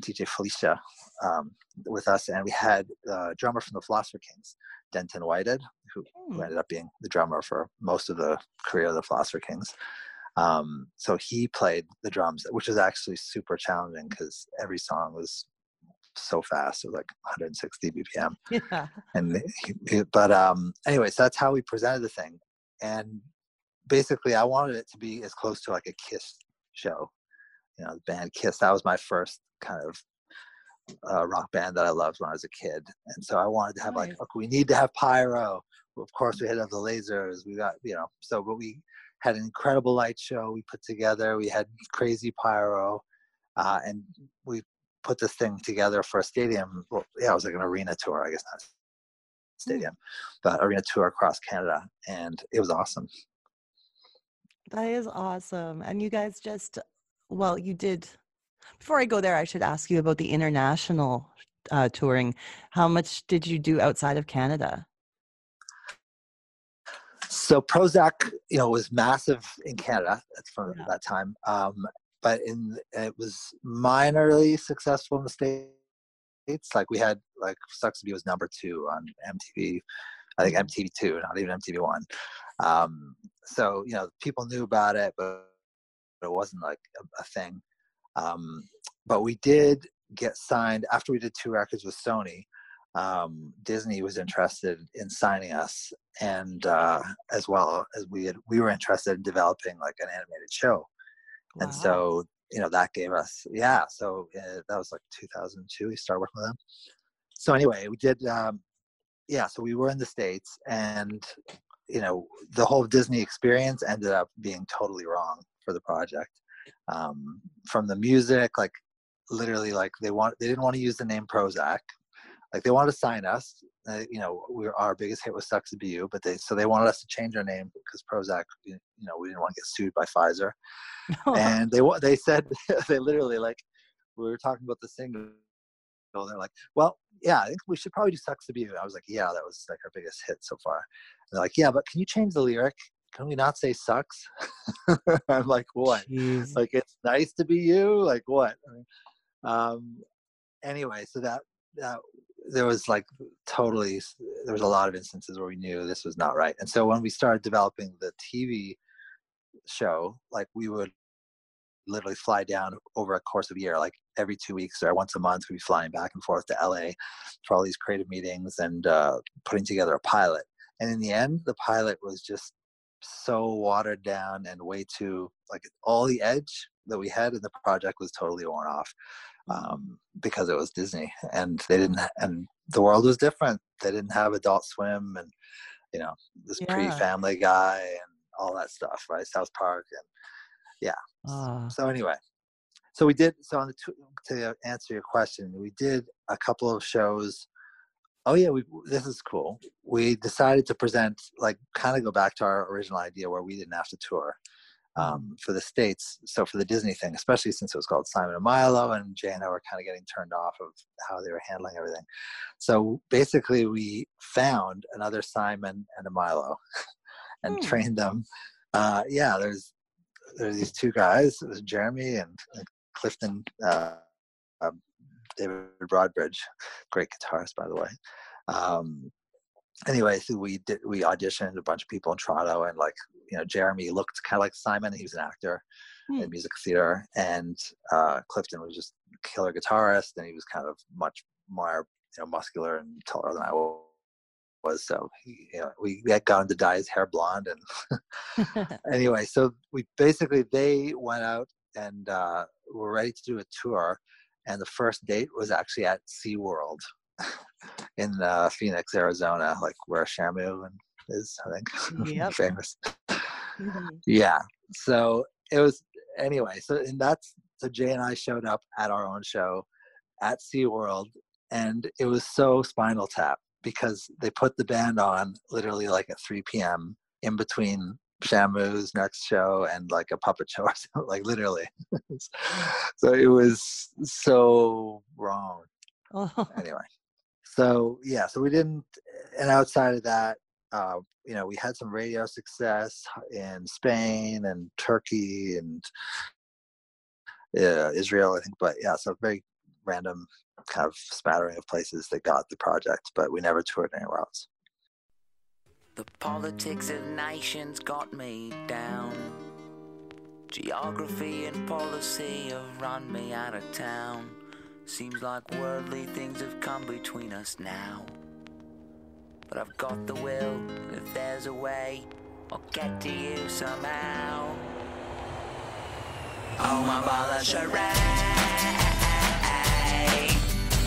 DJ Felicia, um, with us, and we had a drummer from the Philosopher Kings, Denton Whitehead, who, who Hmm. ended up being the drummer for most of the career of the Philosopher Kings. Um, so he played the drums, which is actually super challenging because every song was so fast. It was like 160 BPM. Yeah. And he, but um, anyway, so that's how we presented the thing. And basically, I wanted it to be as close to like a Kiss show. You know, the band Kiss. That was my first kind of uh, rock band that I loved when I was a kid. And so I wanted to have like, Nice. okay, we need to have pyro. Of course, we had to have the lasers. We got, you know, so but we had an incredible light show we put together. We had crazy pyro, uh, and we put this thing together for a stadium. Well, yeah, it was like an arena tour, I guess not stadium, but arena tour across Canada, and it was awesome. That is awesome. And you guys just, well, you did. Before I go there, I should ask you about the international uh, touring. How much did you do outside of Canada? So Prozzäk, you know, was massive in Canada from Yeah. that time, um, but in it was minorly successful in the states. Like we had like Sucks to Be was number two on MTV, I think MTV two, not even MTV one. Um, so you know, people knew about it, but it wasn't like a, a thing. Um, but we did get signed after we did two records with Sony. um, Disney was interested in signing us, and uh, as well as we had, we were interested in developing like an animated show, and so you know that gave us yeah. So uh, that was like 2002. We started working with them. So anyway, we did um, yeah. So we were in the states, and you know the whole Disney experience ended up being totally wrong for the project. Um, from the music, like literally, like they want they didn't want to use the name Prozzäk like they wanted to sign us. Uh, you know, we were, our biggest hit was "Sucks to Be You," but they so they wanted us to change our name because Prozac. You know, we didn't want to get sued by Pfizer, and they they said they literally like we were talking about the single. They're like, well, yeah, I think we should probably do "Sucks to Be You." I was like, yeah, that was like our biggest hit so far. And they're like, yeah, but can you change the lyric? Can we not say "sucks"? I'm like, what? Jeez. like it's nice to be you like what I mean, um anyway so that that there was like totally there was a lot of instances where we knew this was not right. And so when we started developing the tv show like we would literally fly down over a course of a year like every two weeks or once a month we'd be flying back and forth to la for all these creative meetings and uh, putting together a pilot. And in the end the pilot was just so watered down and way too like all the edge that we had in the project was totally worn off um, because it was Disney and they didn't and the world was different. They didn't have Adult Swim and you know this Yeah. pre-Family Guy and all that stuff, right? South Park and yeah. Ah. So anyway, so we did. So on the two, to answer your question, we did a couple of shows. Oh yeah, we this is cool. We decided to present like kind of go back to our original idea where we didn't have to tour um, for the states. So for the Disney thing, especially since it was called Simon and Milo, and Jay and I were kind of getting turned off of how they were handling everything. So basically, we found another Simon and a Milo, and Hmm. trained them. Uh, yeah, there's there's these two guys, It was Jeremy and, and Clifton. Uh, um, David Broadbridge, great guitarist, by the way. Um, anyway, so we did we auditioned a bunch of people in Toronto, and like you know, Jeremy looked kind of like Simon. He was an actor Hmm. in music theater, and uh, Clifton was just a killer guitarist, and he was kind of much more you know muscular and taller than I wa- was. So he, you know, we had got him to dye his hair blonde, and anyway, so we basically they went out and uh, were ready to do a tour, and the first date was actually at SeaWorld in uh, Phoenix, Arizona, like where Shamu and is, I think, Yep. famous. Mhm. Yeah. So it was anyway. So and that's so Jay and I showed up at our own show at SeaWorld, and it was so Spinal Tap because they put the band on literally like at 3 p.m. in between Shamu's next show and like a puppet show or something, like literally. so it was so wrong Oh. anyway so yeah so we didn't and outside of that uh, you know we had some radio success in spain and turkey and uh, israel i think but yeah so very random kind of spattering of places that got the project but we never toured anywhere else The politics of nations got me down. Geography and policy have run me out of town. Seems like worldly things have come between us now. But I've got the will, if there's a way, I'll get to you somehow. Oh, my bala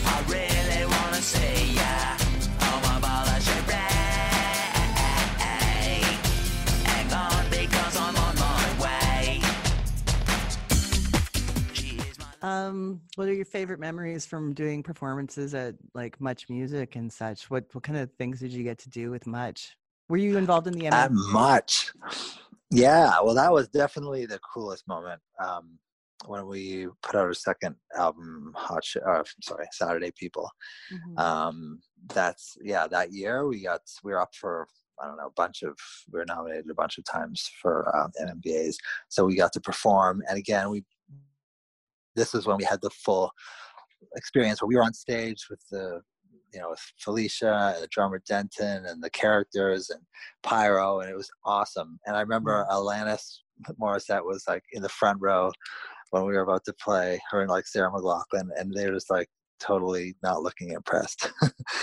I really wanna see ya. Um, what are your favorite memories from doing performances at like Much Music and such? What what kind of things did you get to do with Much? Were you involved in the MM? much yeah well that was definitely the coolest moment um, when we put out our second album hot Sh- uh, sorry saturday people Mhm. um that's yeah that year we got we were up for i don't know a bunch of we were nominated a bunch of times for um, MMVAs so we got to perform and again we this is when we had the full experience where we were on stage with the you know with felicia and the drummer denton and the characters and pyro and it was awesome and i remember alanis morissette was like in the front row when we were about to play her and like sarah mclachlan and they were just like totally not looking impressed.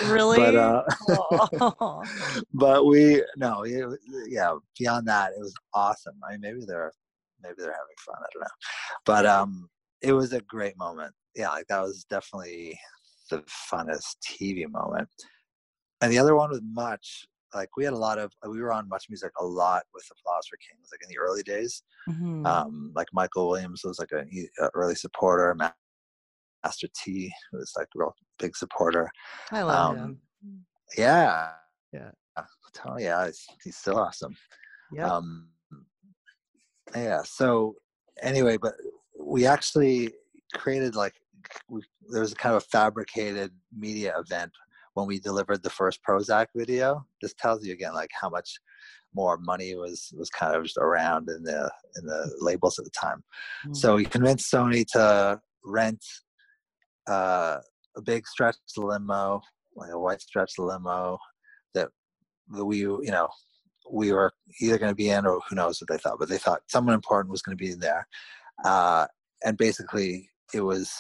Really? but uh, but we no, it, yeah. Beyond that, it was awesome. I mean, maybe they're maybe they're having fun. I don't know, but um, it was a great moment. Yeah, like that was definitely the funnest TV moment. And the other one was much like we had a lot of we were on much music a lot with the Philosopher Kings like in the early days. Mhm. Um, like Michael Williams was like an early supporter. Master T was like a real big supporter. I love um, him. Yeah. Yeah. Oh yeah, he's, he's still awesome. Yeah. Um, yeah. So anyway, but we actually created like we, there was kind of a fabricated media event when we delivered the first Prozzäk video. This tells you again like how much more money was was kind of just around in the in the labels at the time. So we convinced Sony to rent uh, a big stretch limo, like a white stretch limo that that we you know we were either going to be in or who knows what they thought, but they thought someone important was going to be in there, uh, and basically it was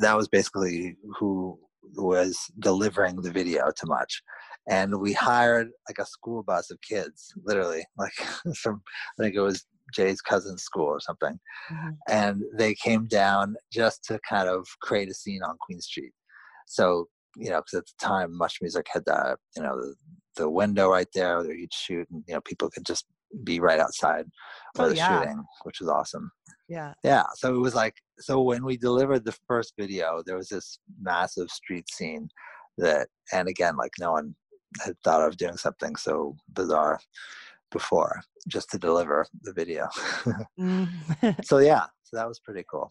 that was basically who was delivering the video to much and we hired like a school bus of kids literally like from i think it was jay's cousin's school or something. Mhm. and they came down just to kind of create a scene on queen street. So you know because at the time much music had that you know the, the window right there where you'd shoot and you know people could just be right outside where Oh, they're yeah. shooting which was awesome Yeah. yeah so it was like so when we delivered the first video there was this massive street scene that and again like no one had thought of doing something so bizarre before just to deliver the video Mm. so yeah so that was pretty cool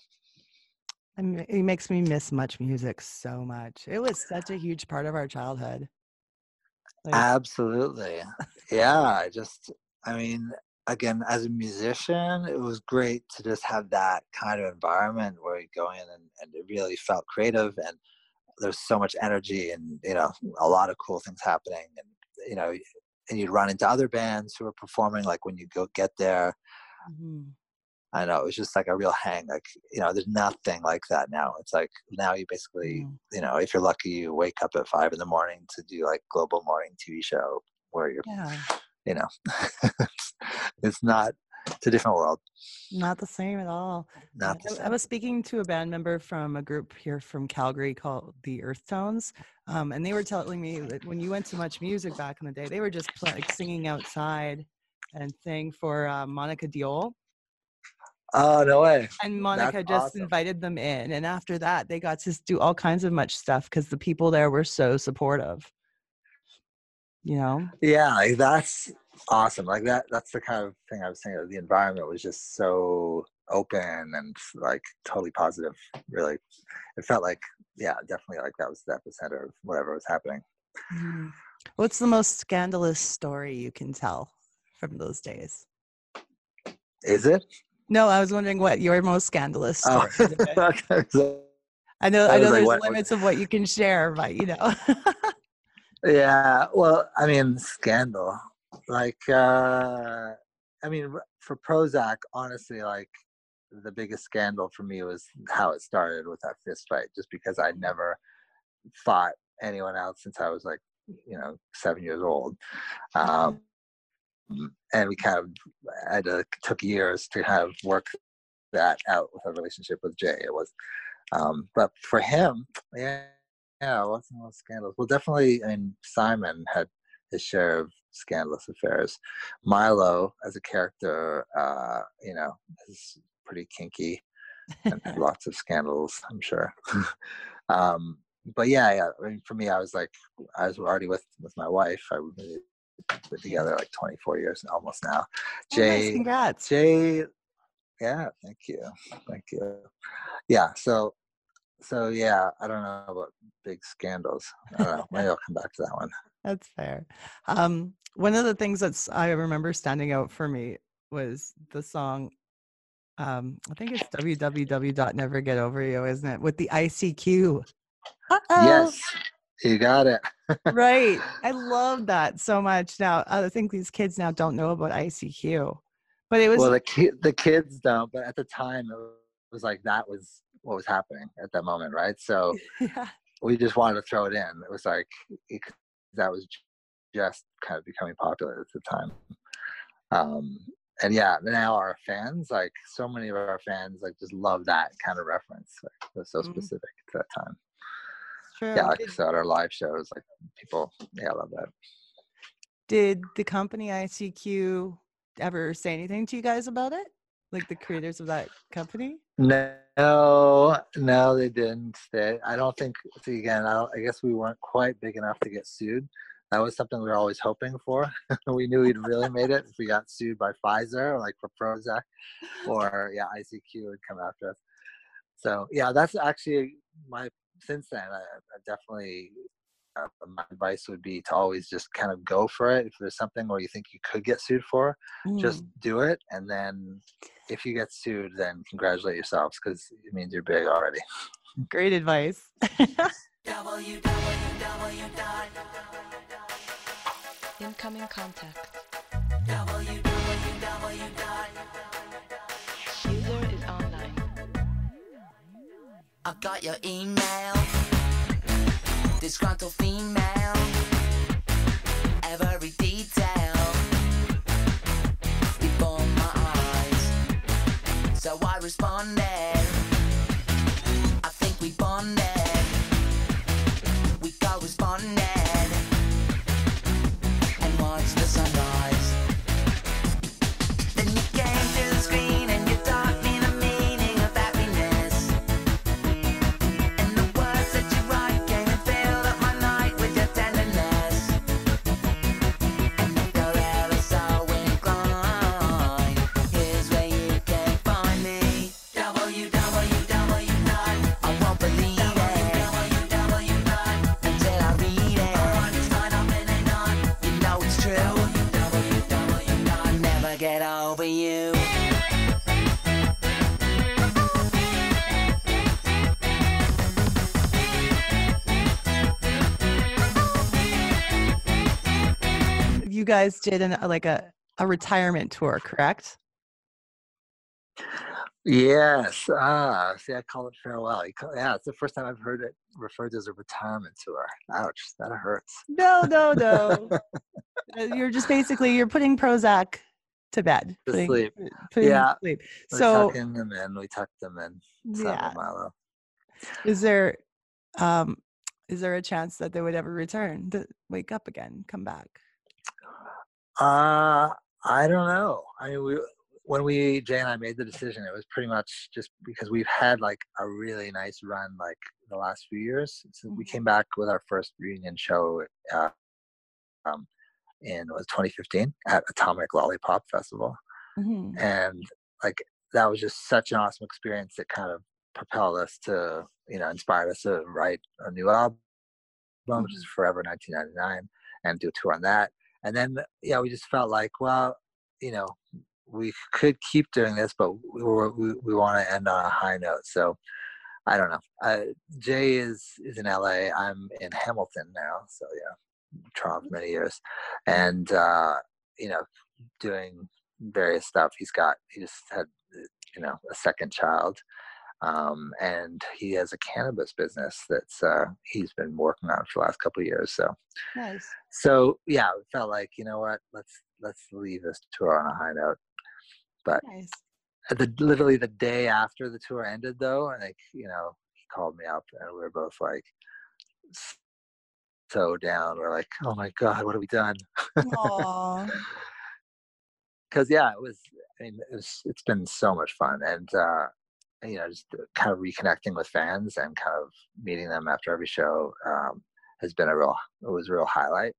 I mean, it makes me miss much music so much. It was such a huge part of our childhood. Like, absolutely yeah i just i mean again as a musician it was great to just have that kind of environment where you go in and, and it really felt creative and there's so much energy and you know a lot of cool things happening and you know and you'd run into other bands who are performing like when you go get there mhm. i know it was just like a real hang like you know there's nothing like that now it's like now you basically Mm. you know if you're lucky you wake up at five in the morning to do like global morning tv show where you're Yeah. You know it's, not it's a different world Not the same at all. not I- I, was speaking to a band member from a group here from Calgary called the Earth Tones, um, and they were telling me that when you went to Much Music back in the day, they were just pl- like singing outside and sang for uh, Monika Deol, oh no way and Monika just awesome. invited them in, and after that, they got to do all kinds of much stuff because the people there were so supportive. You know, yeah like that's awesome like that that's the kind of thing i was saying the environment was just so open and like totally positive really it felt like yeah definitely like that was the epicenter of whatever was happening Mhm. what's the most scandalous story you can tell from those days? is it No, I was wondering what your most scandalous oh story. is. okay, I know, I I know, like, there's what- limits of what you can share, but you know, yeah well i mean scandal. Like uh i mean for prozzäk honestly like the biggest scandal for me was how it started with that fist fight just because i never fought anyone else since i was like you know seven years old. Um and we kind of had to took years to kind of work that out with our relationship with jay. It was um but for him yeah yeah, it wasn't all scandals. Well, definitely, I mean, Simon had his share of scandalous affairs. Milo, as a character, uh, you know, is pretty kinky and had lots of scandals, I'm sure. um, but yeah, yeah. I mean, for me, I was like, I was already with with my wife. I we been together like 24 years almost now. Oh, nice, Jay, congrats. Jay, yeah, thank you, thank you. Yeah, so, so yeah, I don't know about big scandals. I don't know. Maybe I'll come back to that one. That's fair. Um, one of the things that's I remember standing out for me was the song. Um, I think it's www.nevergetoveryou, isn't it? With the ICQ. Uh-oh. Yes, you got it. right. I love that so much. Now, I think these kids now don't know about ICQ, but it was well, the ki- the kids don't, but at the time it was like that was what was happening at that moment, right? So yeah. we just wanted to throw it in. It was like it, that was just kind of becoming popular at the time. Um, and yeah, now our fans, like so many of our fans, like just love that kind of reference. Like, it was so Mhm. specific to that time. True. Yeah, like I said, our live shows, like people, yeah, love that. did the company ICQ ever say anything to you guys about it? Like the creators of that company? No, no, they didn't. They, I don't think. See, again, I, I guess we weren't quite big enough to get sued. That was something we were always hoping for. we knew we'd really made it if we got sued by Pfizer, like for Prozac, or yeah, ICQ would come after us. So yeah, that's actually my. Since then, I, I definitely. Uh, my advice would be to always just kind of go for it. If there's something where you think you could get sued for, just Mm. do it and then if you get sued then congratulate yourselves because it means you're big already Great advice. Incoming contact. User is online. I got your email. Disgruntled female. Every detail. Before my eyes. So I responded. I think we bonded. We corresponded. And watched the sunrise. Guys did an, like a, a retirement tour, correct? yes ah see i call it farewell call- yeah it's the first time i've heard it referred to as a retirement tour ouch that hurts No, no, no. Uh, you're just basically you're putting Prozzäk to bed. To putting, sleep. uh, putting Yeah. to sleep. we So tuck them in we tucked them in yeah, Milo. is there um is there a chance that they would ever return to wake up again, come back? Uh, I don't know. I mean, we when we Jay and I made the decision, it was pretty much just because we've had like a really nice run like the last few years. So we Mhm. came back with our first reunion show uh, um, in was 2015 at Atomic Lollipop Festival, Mhm. and like that was just such an awesome experience that kind of propelled us to you know inspired us to write a new album, which is Forever 1999, and do a tour on that and then yeah we just felt like well you know we could keep doing this but we we, we want to end on a high note. So i don't know. Uh, jay is is in la i'm in hamilton now so yeah toronto for many years. And uh you know doing various stuff. He's got he just had you know a second child um, and he has a cannabis business that's uh, he's been working on for the last couple of years so. Nice. so yeah it felt like you know what? Let's let's leave this tour on a high note. But Nice. the literally the day after the tour ended though and like you know he called me up and we were both like so down. We're like oh my god what have we done? Because yeah it was i mean it was, it's been so much fun and uh you know just kind of reconnecting with fans and kind of meeting them after every show um has been a real it was a real highlight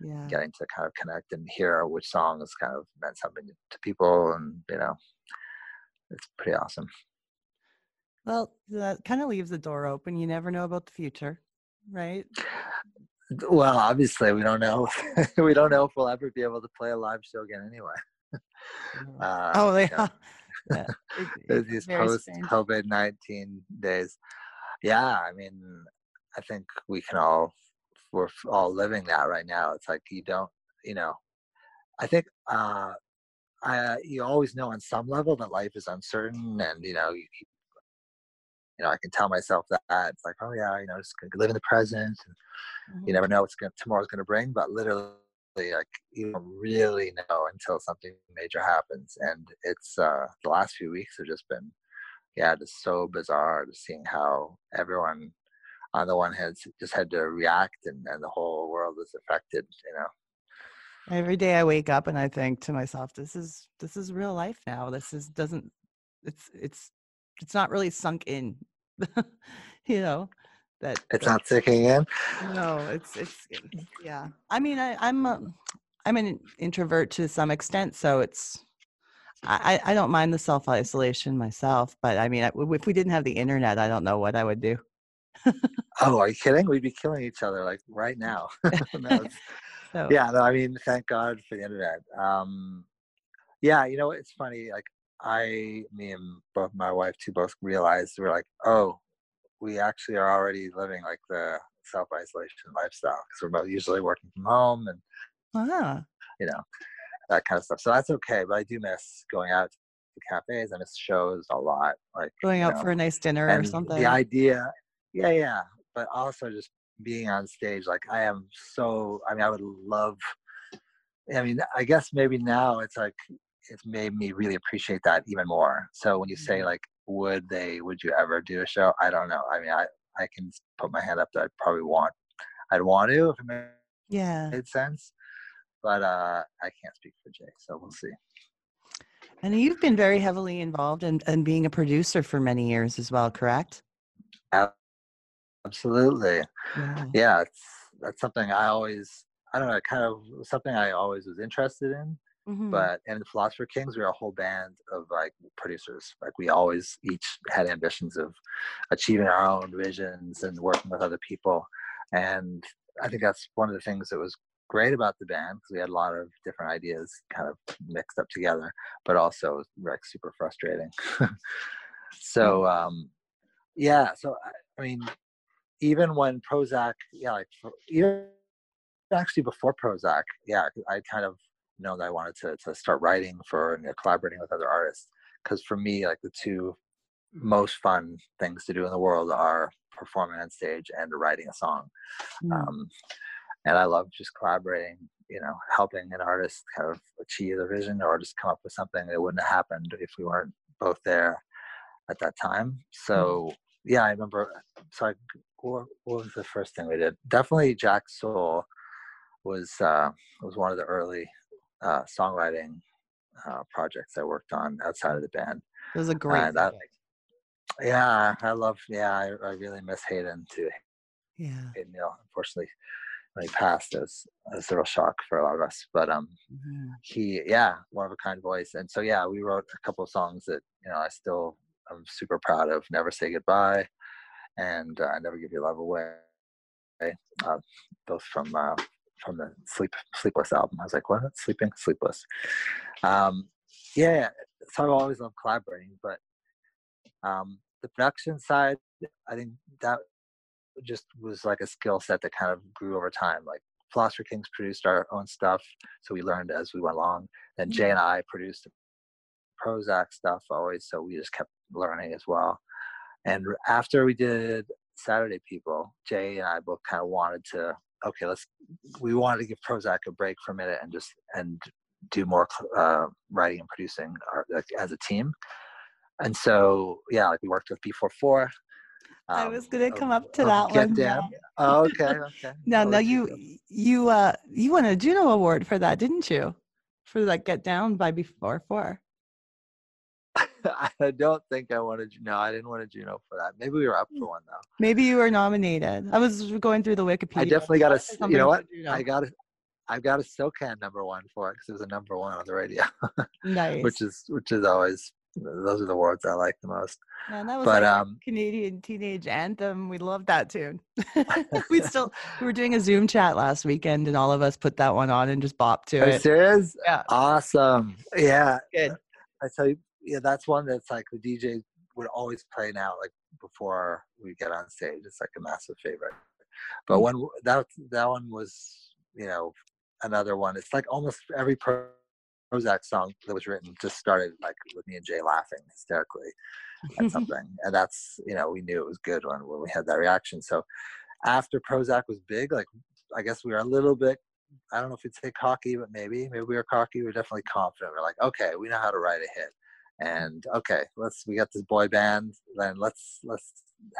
Yeah. getting to kind of connect and hear which songs kind of meant something to people and you know it's pretty awesome Well, that kind of leaves the door open. You never know about the future, right? well obviously we don't know we don't know if we'll ever be able to play a live show again anyway uh, oh, you yeah. know, yeah. It- there's it's these post COVID 19 days. Yeah, I mean, I think we can all we're all living that right now. It's like you don't, you know, I think uh, I you always know on some level that life is uncertain, and you know, you, you know, I can tell myself that it's like, oh yeah, you know, just live in the present. And You never know what's going tomorrow's going to bring, but literally, like you don't really know until something major happens. And it's uh, the last few weeks have just been, yeah, just so bizarre to seeing how everyone, on the one hand, just had to react, and, and the whole world was affected. You know. Every day I wake up and I think to myself, this is this is real life now. This is doesn't it's it's it's not really sunk in. you know, that It's that- not sinking in. No, it's it's yeah. I mean, I, I'm a, I'm an introvert to some extent, so it's I I don't mind the self isolation myself, but I mean, if we didn't have the internet, I don't know what I would do. Oh, are you kidding? We'd be killing each other like right now. No, So yeah, no, I mean, thank God for the internet. Um, yeah, you know, it's funny. Like, I, me, and both my wife too, both realized we're like, oh, we actually are already living like the self isolation lifestyle because we're both usually working from home and ah, you know that kind of stuff. So that's okay. But I do miss going out to cafes. I miss shows a lot. Like going out know, for a nice dinner or something. The idea, yeah, yeah, but also just being on stage. Like I am so. I mean, I would love. I mean, I guess maybe now it's like it's made me really appreciate that even more. So when you say Mm-hmm. like, would they? Would you ever do a show? I don't know. I mean, I I can put my hand up that I'd probably want. I'd want to if it made yeah, made sense, but uh, I can't speak for Jay, so we'll see. and you've been very heavily involved in, in being a producer for many years as well, correct? Absolutely. Yeah. yeah it's that's something i always i don't know kind of something i always was interested in Mhm. but in philosopher kings we were a whole band of like producers like we always each had ambitions of achieving our own visions and working with other people and i think that's one of the things that was great about the band because we had a lot of different ideas kind of mixed up together but also like super frustrating so um yeah so I, mean even when prozzäk yeah like even actually before prozzäk yeah i kind of know that i wanted to, to start writing for and collaborating with other artists. Because for me like the two most fun things to do in the world are performing on stage and writing a song. Mm. um, and i love just collaborating you know helping an artist kind of achieve their vision or just come up with something that wouldn't have happened if we weren't both there at that time. So yeah i remember so I, what, what was the first thing we did? Definitely jacksoul was uh was one of the early uh songwriting uh projects i worked on outside of the band It was a great. I, yeah i love yeah I, I really miss haydain too yeah. Haydain Neale, unfortunately when he passed it was, it was a real shock for a lot of us but um Mhm. he yeah one of a kind voice and so yeah we wrote a couple of songs that you know i still i'm super proud of never say goodbye and uh, never give your love away uh, both from uh, from the sleep sleepless album. I was like what? Sleeping sleepless? Um yeah so i've always loved collaborating but um the production side i think that just was like a skill set that kind of grew over time like philosopher kings produced our own stuff so we learned as we went along. Then jay and i produced prozzäk stuff always so we just kept learning as well. And after we did saturday people jay and i both kind of wanted to okay let's we wanted to give prozzäk a break for a minute and just and do more uh, writing and producing our, like, as a team and so yeah like we worked with b4-4 I um, was gonna come up to that Get one. Down. Oh, okay, okay. No, I'll no, you you uh you won a Juno Award for that, didn't you? For like Get Down by b4-4. I don't think I wanted. To no, I didn't want a Juno for that. Maybe we were up for one though. Maybe you were nominated. I was going through the Wikipedia. I definitely got a. You know what? I got a. I've got a SOCAN number one for it because it was a number one on the radio, nice. which is which is always those are the awards I like the most. Man, that was but, like um, Canadian teenage anthem. We love that tune. we still we were doing a Zoom chat last weekend, and all of us put that one on and just bopped to Are you it. serious? Yeah. Awesome. Yeah. Good. I tell you, yeah, that's one that's like the DJ would always play now, like before we get on stage. It's like a massive favorite. But Mm. when that that one was, you know, another one. It's like almost every Pro- Prozzäk song that was written just started like with me and Jay laughing hysterically. at something, and that's you know we knew it was good when when we had that reaction. So after Prozzäk was big, like I guess we were a little bit. I don't know if you'd say cocky, but maybe maybe we were cocky. We are definitely confident. We're like, okay, we know how to write a hit, and okay, let's we got this boy band. Then let's let's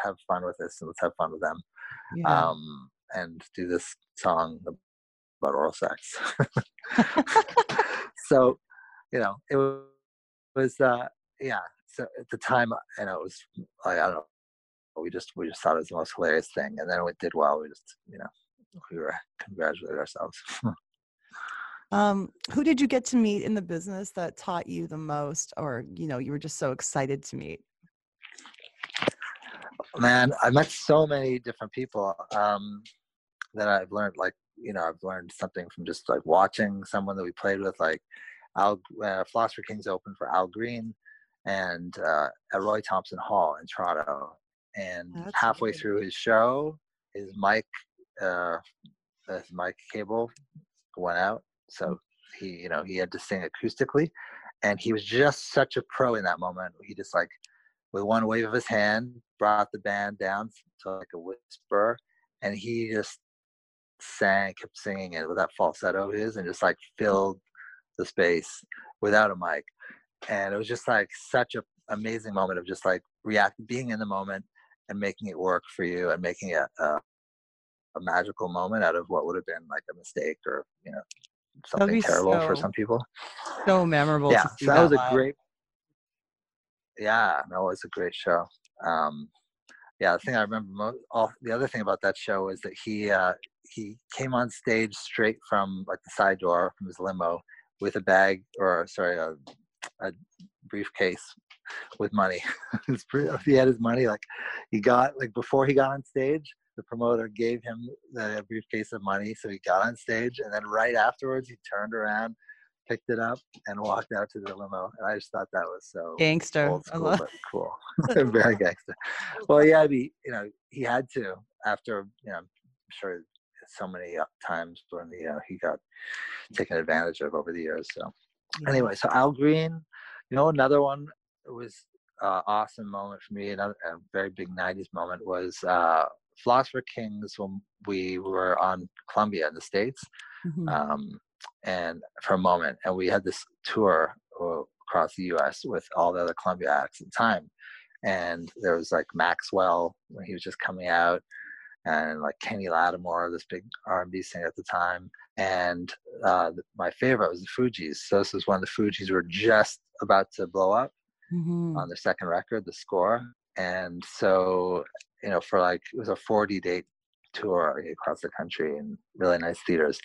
have fun with this and let's have fun with them, Yeah. um, and do this song about oral sex. so, you know, it wa- was uh, yeah. So at the time, you know, it was like I don't know. We just we just thought it was the most hilarious thing, and then it did well, we just you know we were congratulated ourselves. Um, who did you get to meet in the business that taught you the most, or you know, you were just so excited to meet? Man, I met so many different people um, that I've learned. Like you know, I've learned something from just like watching someone that we played with, like Al uh, Philosopher Kings open for Al Green, and uh, at Roy Thomson Hall in Toronto. And That's halfway great. through his show, his mic, uh, his mic cable went out, so he, you know, he had to sing acoustically, and he was just such a pro in that moment. He just like, with one wave of his hand, brought the band down to like a whisper, and he just sang, kept singing it with that falsetto of his, and just like filled the space without a mic. And it was just like such a amazing moment of just like react, being in the moment and making it work for you and making it a, a magical moment out of what would have been like a mistake or you know something terrible for some people. So memorable. Yeah, to so that was a live. great. Yeah, that was a great show. Um, yeah, the thing I remember most, all the other thing about that show is that he uh, he came on stage straight from like the side door from his limo with a bag or sorry a, a briefcase with money. He had his money like he got like before he got on stage. The promoter gave him the briefcase of money, so he got on stage, and then right afterwards he turned around, picked it up, and walked out to the limo. And I just thought that was so Gangster. old school, but cool, very gangster. Well, yeah, he, you know, he had to after you know, I'm sure so many uh, times when you know he got taken advantage of over the years. So Yeah. anyway, so Al Green, you know, another one was uh, awesome moment for me. Another a very big '90s moment was uh, Philosopher Kings when we were on Columbia in the states, Mhm. um, and for a moment, and we had this tour across the U.S. with all the other Columbia acts at the time, and there was like Maxwell when he was just coming out, and like Kenny Lattimore, this big R&B singer at the time, and uh, my favorite was the Fugees. So this was when the Fugees were just about to blow up Mhm. on their second record, The Score, and so you know for like it was a 40 date tour across the country in really nice theaters,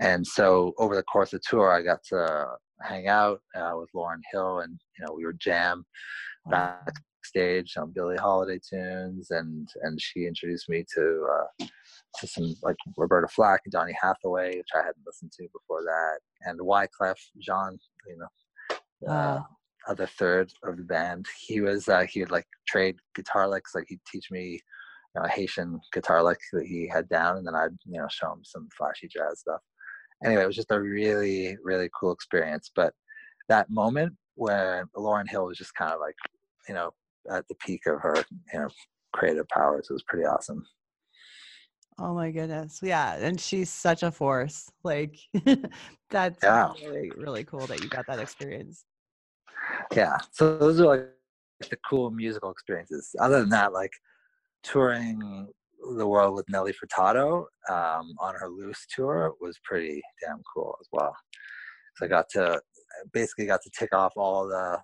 and so over the course of the tour, I got to hang out uh, with Lauryn Hill, and you know we were jam backstage on Billie Holiday tunes, and and she introduced me to uh, to some like Roberta Flack and Donny Hathaway, which I hadn't listened to before that, and Wyclef Jean, you know, uh. Other third of the band. He was uh, he would like trade guitar licks, like he'd teach me. You know, a Haitian guitar lick that he had down, and then I'd you know show him some flashy jazz stuff. Anyway, it was just a really really cool experience. But that moment when Lauryn Hill was just kind of like you know at the peak of her you know creative powers, it was pretty awesome. Oh my goodness. Yeah. And she's such a force. Like that's Yeah. really, really cool that you got that experience. Yeah so those are like the cool musical experiences. Other than that like touring the world with nelly furtado um, on her loose tour was pretty damn cool as well. So i got to basically got to tick off all the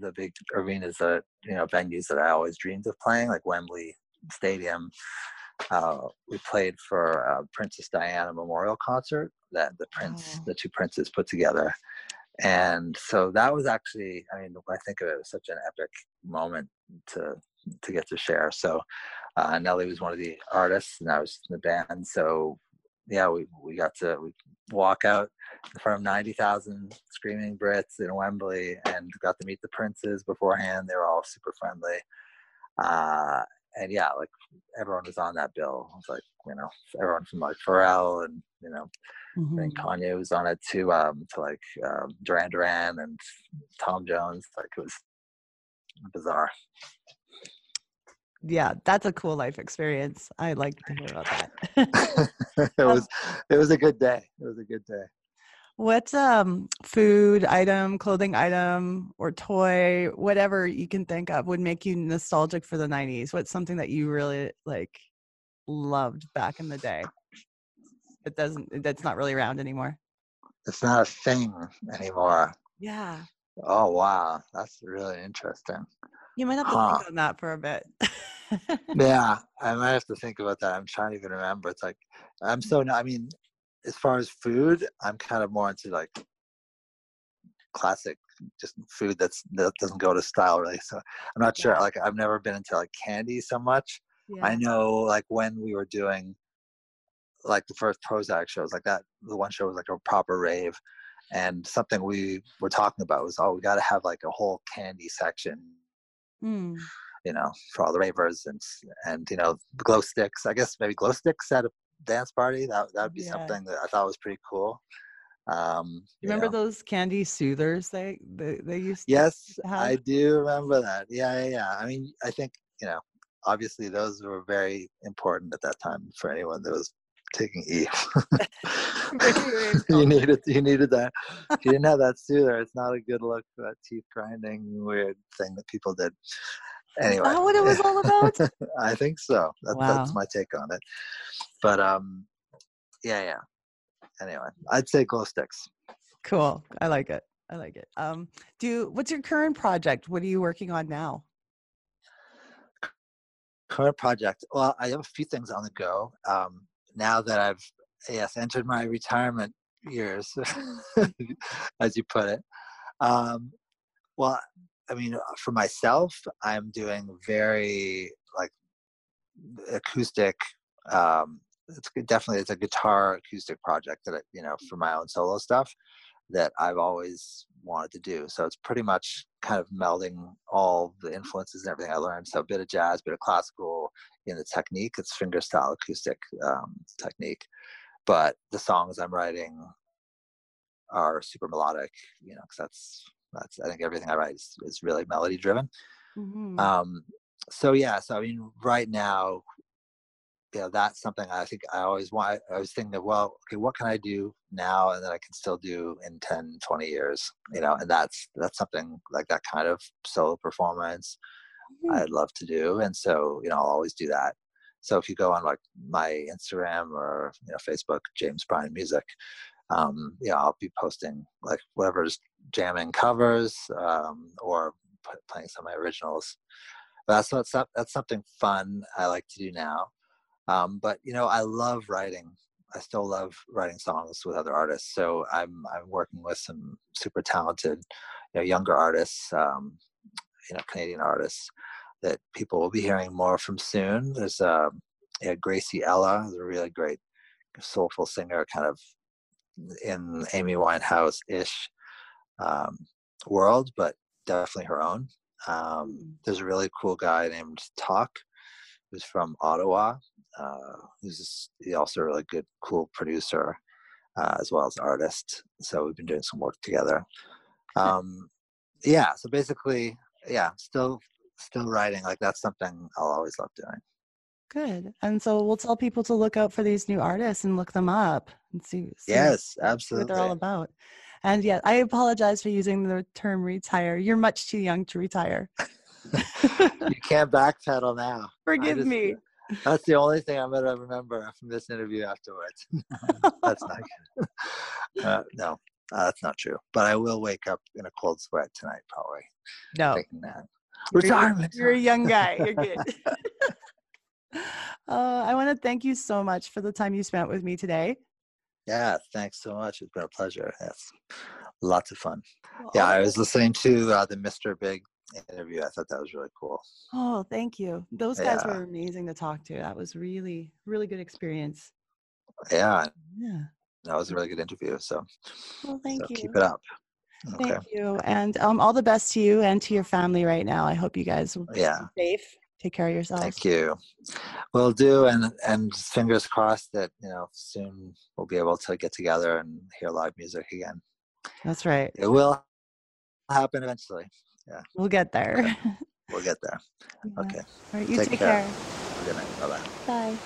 the big arenas that you know venues that i always dreamed of playing like wembley stadium. Uh, we played for uh, princess diana memorial concert that the prince Oh. the two princes put together and so that was actually i mean i think of it, it was such an epic moment to to get to share. So uh, nelly was one of the artists and i was in the band. So yeah we, we got to we walk out in front of 90000 screaming brits in wembley and got to meet the princes beforehand. They were all super friendly. Uh, and yeah like everyone was on that bill it was like you know everyone from like pharrell and you know think Mhm. Kanye was on it too, um, to like um, Duran Duran and Tom Jones. Like it was bizarre. Yeah, that's a cool life experience. I like to hear about that. it was it was a good day. It was a good day. What um food item, clothing item, or toy, whatever you can think of would make you nostalgic for the 90s? What's something that you really like loved back in the day? It doesn't that's not really around anymore. It's not a thing anymore. Yeah. Oh wow, that's really interesting. You might have to Huh. think on that for a bit. Yeah, I might have to think about that. I'm trying to even remember. It's like I'm so. I mean, as far as food, I'm kind of more into like classic, just food that's that doesn't go to style really. So I'm not sure. Like I've never been into like candy so much. I know like when we were doing like the first Prozzäk shows, like that, the one show was like a proper rave. And something we were talking about was, oh, we got to have like a whole candy section Mm. you know, for all the ravers and and you know, glow sticks. I guess maybe glow sticks at a dance party. That that would be Yeah. something that I thought was pretty cool. Um, You you remember know. those candy soothers they they, they used to Yes. I do remember that. Yeah, yeah, yeah. I mean, I think you know, obviously those were very important at that time for anyone that was taking E. you needed you needed that. If you didn't have that soother, it's not a good look. That teeth grinding weird thing that people did. Anyway, that what it was all about? I think so. That, That's my take on it. But um, yeah, yeah. Anyway, I'd say glow sticks. Cool. I like it. I like it. Um, do what's your current project? What are you working on now? Current project. Well, I have a few things on the go. Um, now that I've yes entered my retirement years, as you put it. Um, well, I mean, uh, for myself, I'm doing very like acoustic. Um, it's definitely it's a guitar acoustic project that I, you know for my own solo stuff that I've always wanted to do. So it's pretty much kind of melding all the influences and everything I learned. So a bit of jazz, bit of classical in the technique. It's fingerstyle acoustic um, technique, but the songs I'm writing are super melodic. You know, because that's that's I think everything I write is, is really melody driven. Mhm. Um, so yeah, so I mean, right now, you know, that's something I think I always want. I was thinking of, well, okay, what can I do now, and that I can still do in 10, 20 years, you know, and that's that's something like that kind of solo performance I'd love to do, and so you know, I'll always do that. So if you go on like my Instagram or you know Facebook, James Bryan Music, um, you know, I'll be posting like whatever's jamming covers um, or p- playing some of my originals. That's what's. That's something fun I like to do now. Um, but you know, I love writing. I still love writing songs with other artists. So I'm I'm working with some super talented, you know, younger artists, um, you know, Canadian artists that people will be hearing more from soon. There's uh, yeah, Gracie Ella, who's a really great soulful singer, kind of in Amy Winehouse ish um, world, but definitely her own. Um, there's a really cool guy named Talk, who's from Ottawa. Uh, who's also a really good, cool producer uh, as well as artist. So we've been doing some work together. Um, yeah. So basically, yeah, still still writing. Like that's something I'll always love doing. Good. And so we'll tell people to look out for these new artists and look them up and see, see Yes, what they're all about. And yeah, I apologize for using the term retire. You're much too young to retire. you can't backpedal now. Forgive just- me. That's the only thing I'm gonna remember from this interview afterwards. that's not good. Uh, no, uh, that's not true. But I will wake up in a cold sweat tonight, probably. No. Thinking that. You're- Retirement. You're a young guy. You're good. Uh, I want to thank you so much for the time you spent with me today. Yeah, thanks so much. It's been a pleasure. Yes, lots of fun. Yeah, I was listening to uh, the Mr. Big interview. I thought that was really cool. Oh, thank you. Those guys Yeah. were amazing to talk to. That was really, really good experience. Yeah, Yeah. that was a really good interview. So, Well, thank so you. keep it up. Okay. Thank you. And um, all the best to you and to your family right now. I hope you guys will be Yeah. safe. Take care of yourselves. Thank you. Will do, and and fingers crossed that you know soon we'll be able to get together and hear live music again. That's right. It will happen eventually. Yeah. We'll get there. we'll get there. Okay. All right, you take, care. Good night. Bye-bye. bye.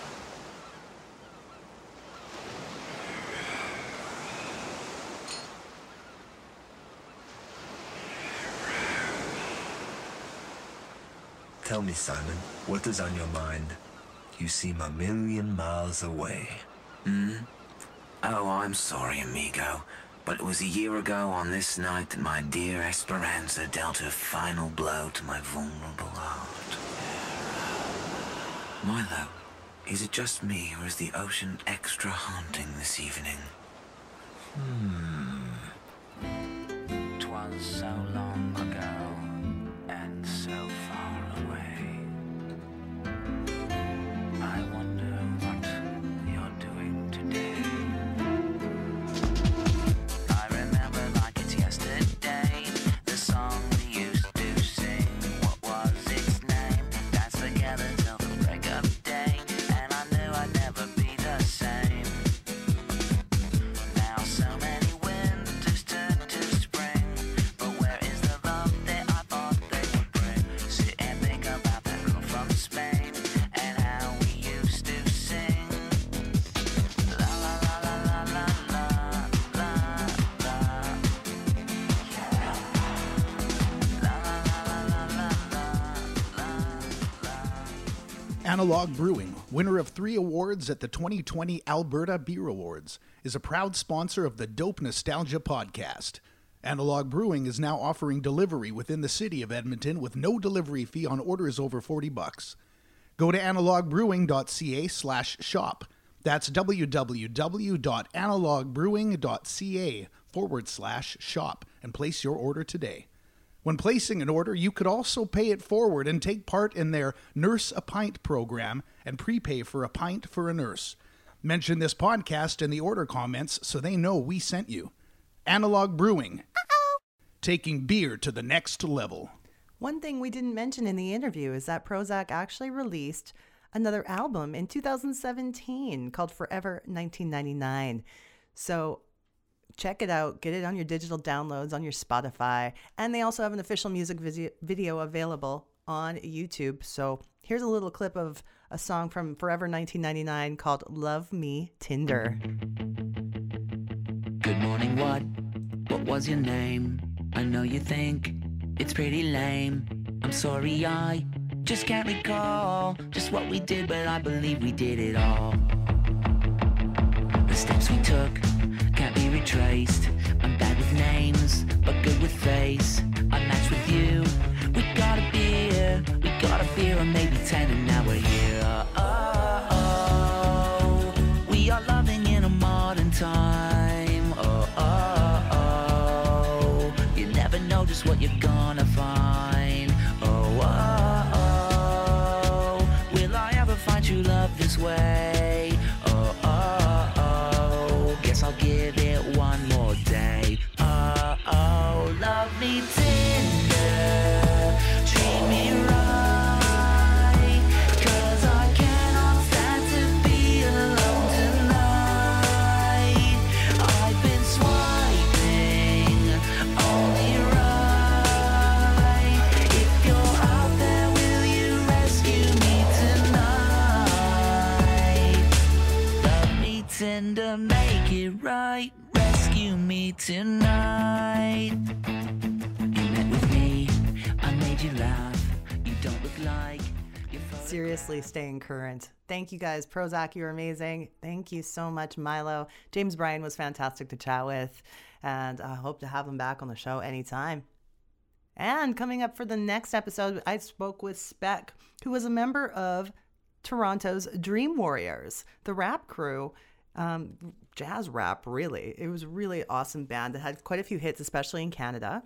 Tell me, Simon, what is on your mind? You seem a million miles away. Hmm? Oh, I'm sorry, amigo. But it was a year ago on this night that my dear Esperanza dealt her final blow to my vulnerable heart. Milo, is it just me or is the ocean extra haunting this evening? Hmm. Twas so long ago and so Analog Brewing, winner of three awards at the 2020 Alberta Beer Awards, is a proud sponsor of the Dope Nostalgia podcast. Analog Brewing is now offering delivery within the city of Edmonton with no delivery fee on orders over 40 bucks. Go to analogbrewing.ca slash shop. That's www.analogbrewing.ca forward slash shop and place your order today. When placing an order, you could also pay it forward and take part in their Nurse a Pint program and prepay for a pint for a nurse. Mention this podcast in the order comments so they know we sent you. Analog Brewing. Taking beer to the next level. One thing we didn't mention in the interview is that Prozzäk actually released another album in 2017 called Forever 1999. So check it out, get it on your digital downloads on your Spotify, and they also have an official music video available on YouTube. So here's a little clip of a song from Forever 1999 called Love Me Tinder. Good morning, what? What was your name? I know you think it's pretty lame. I'm sorry, I just can't recall just what we did, but I believe we did it all. The steps we took retraced. I'm bad with names, but good with face. I match with you. We got a beer, we got a beer, or maybe ten, and now we're here. Oh, oh, oh. we are loving in a modern time. Oh, oh, oh, you never know just what you're gonna tonight. You met with me, I made you laugh. You don't look like Seriously, staying current. Thank you guys. Prozzäk, you're amazing. Thank you so much, Milo. James Bryan was fantastic to chat with, and I hope to have him back on the show anytime. And coming up for the next episode, I spoke with Spec, who was a member of Toronto's Dream Warriors, the rap crew, um, jazz rap, really. It was a really awesome band that had quite a few hits, especially in Canada.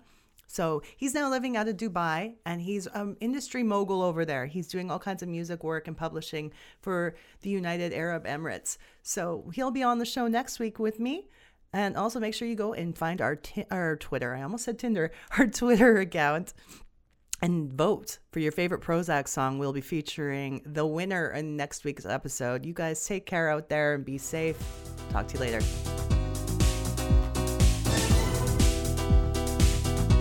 So he's now living out of Dubai and he's an industry mogul over there. He's doing all kinds of music work and publishing for the United Arab Emirates. So he'll be on the show next week with me. And also make sure you go and find our ti- our Twitter. I almost said Tinder, our Twitter account and vote for your favorite Prozzäk song. We'll be featuring the winner in next week's episode. You guys take care out there and be safe. Talk to you later.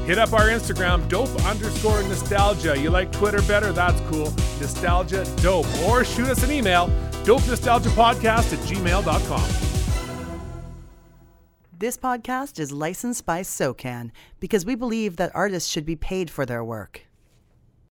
Hit up our Instagram, dope underscore nostalgia. You like Twitter better? That's cool. Nostalgia dope. Or shoot us an email, dope nostalgia podcast at gmail.com. This podcast is licensed by SOCAN because we believe that artists should be paid for their work.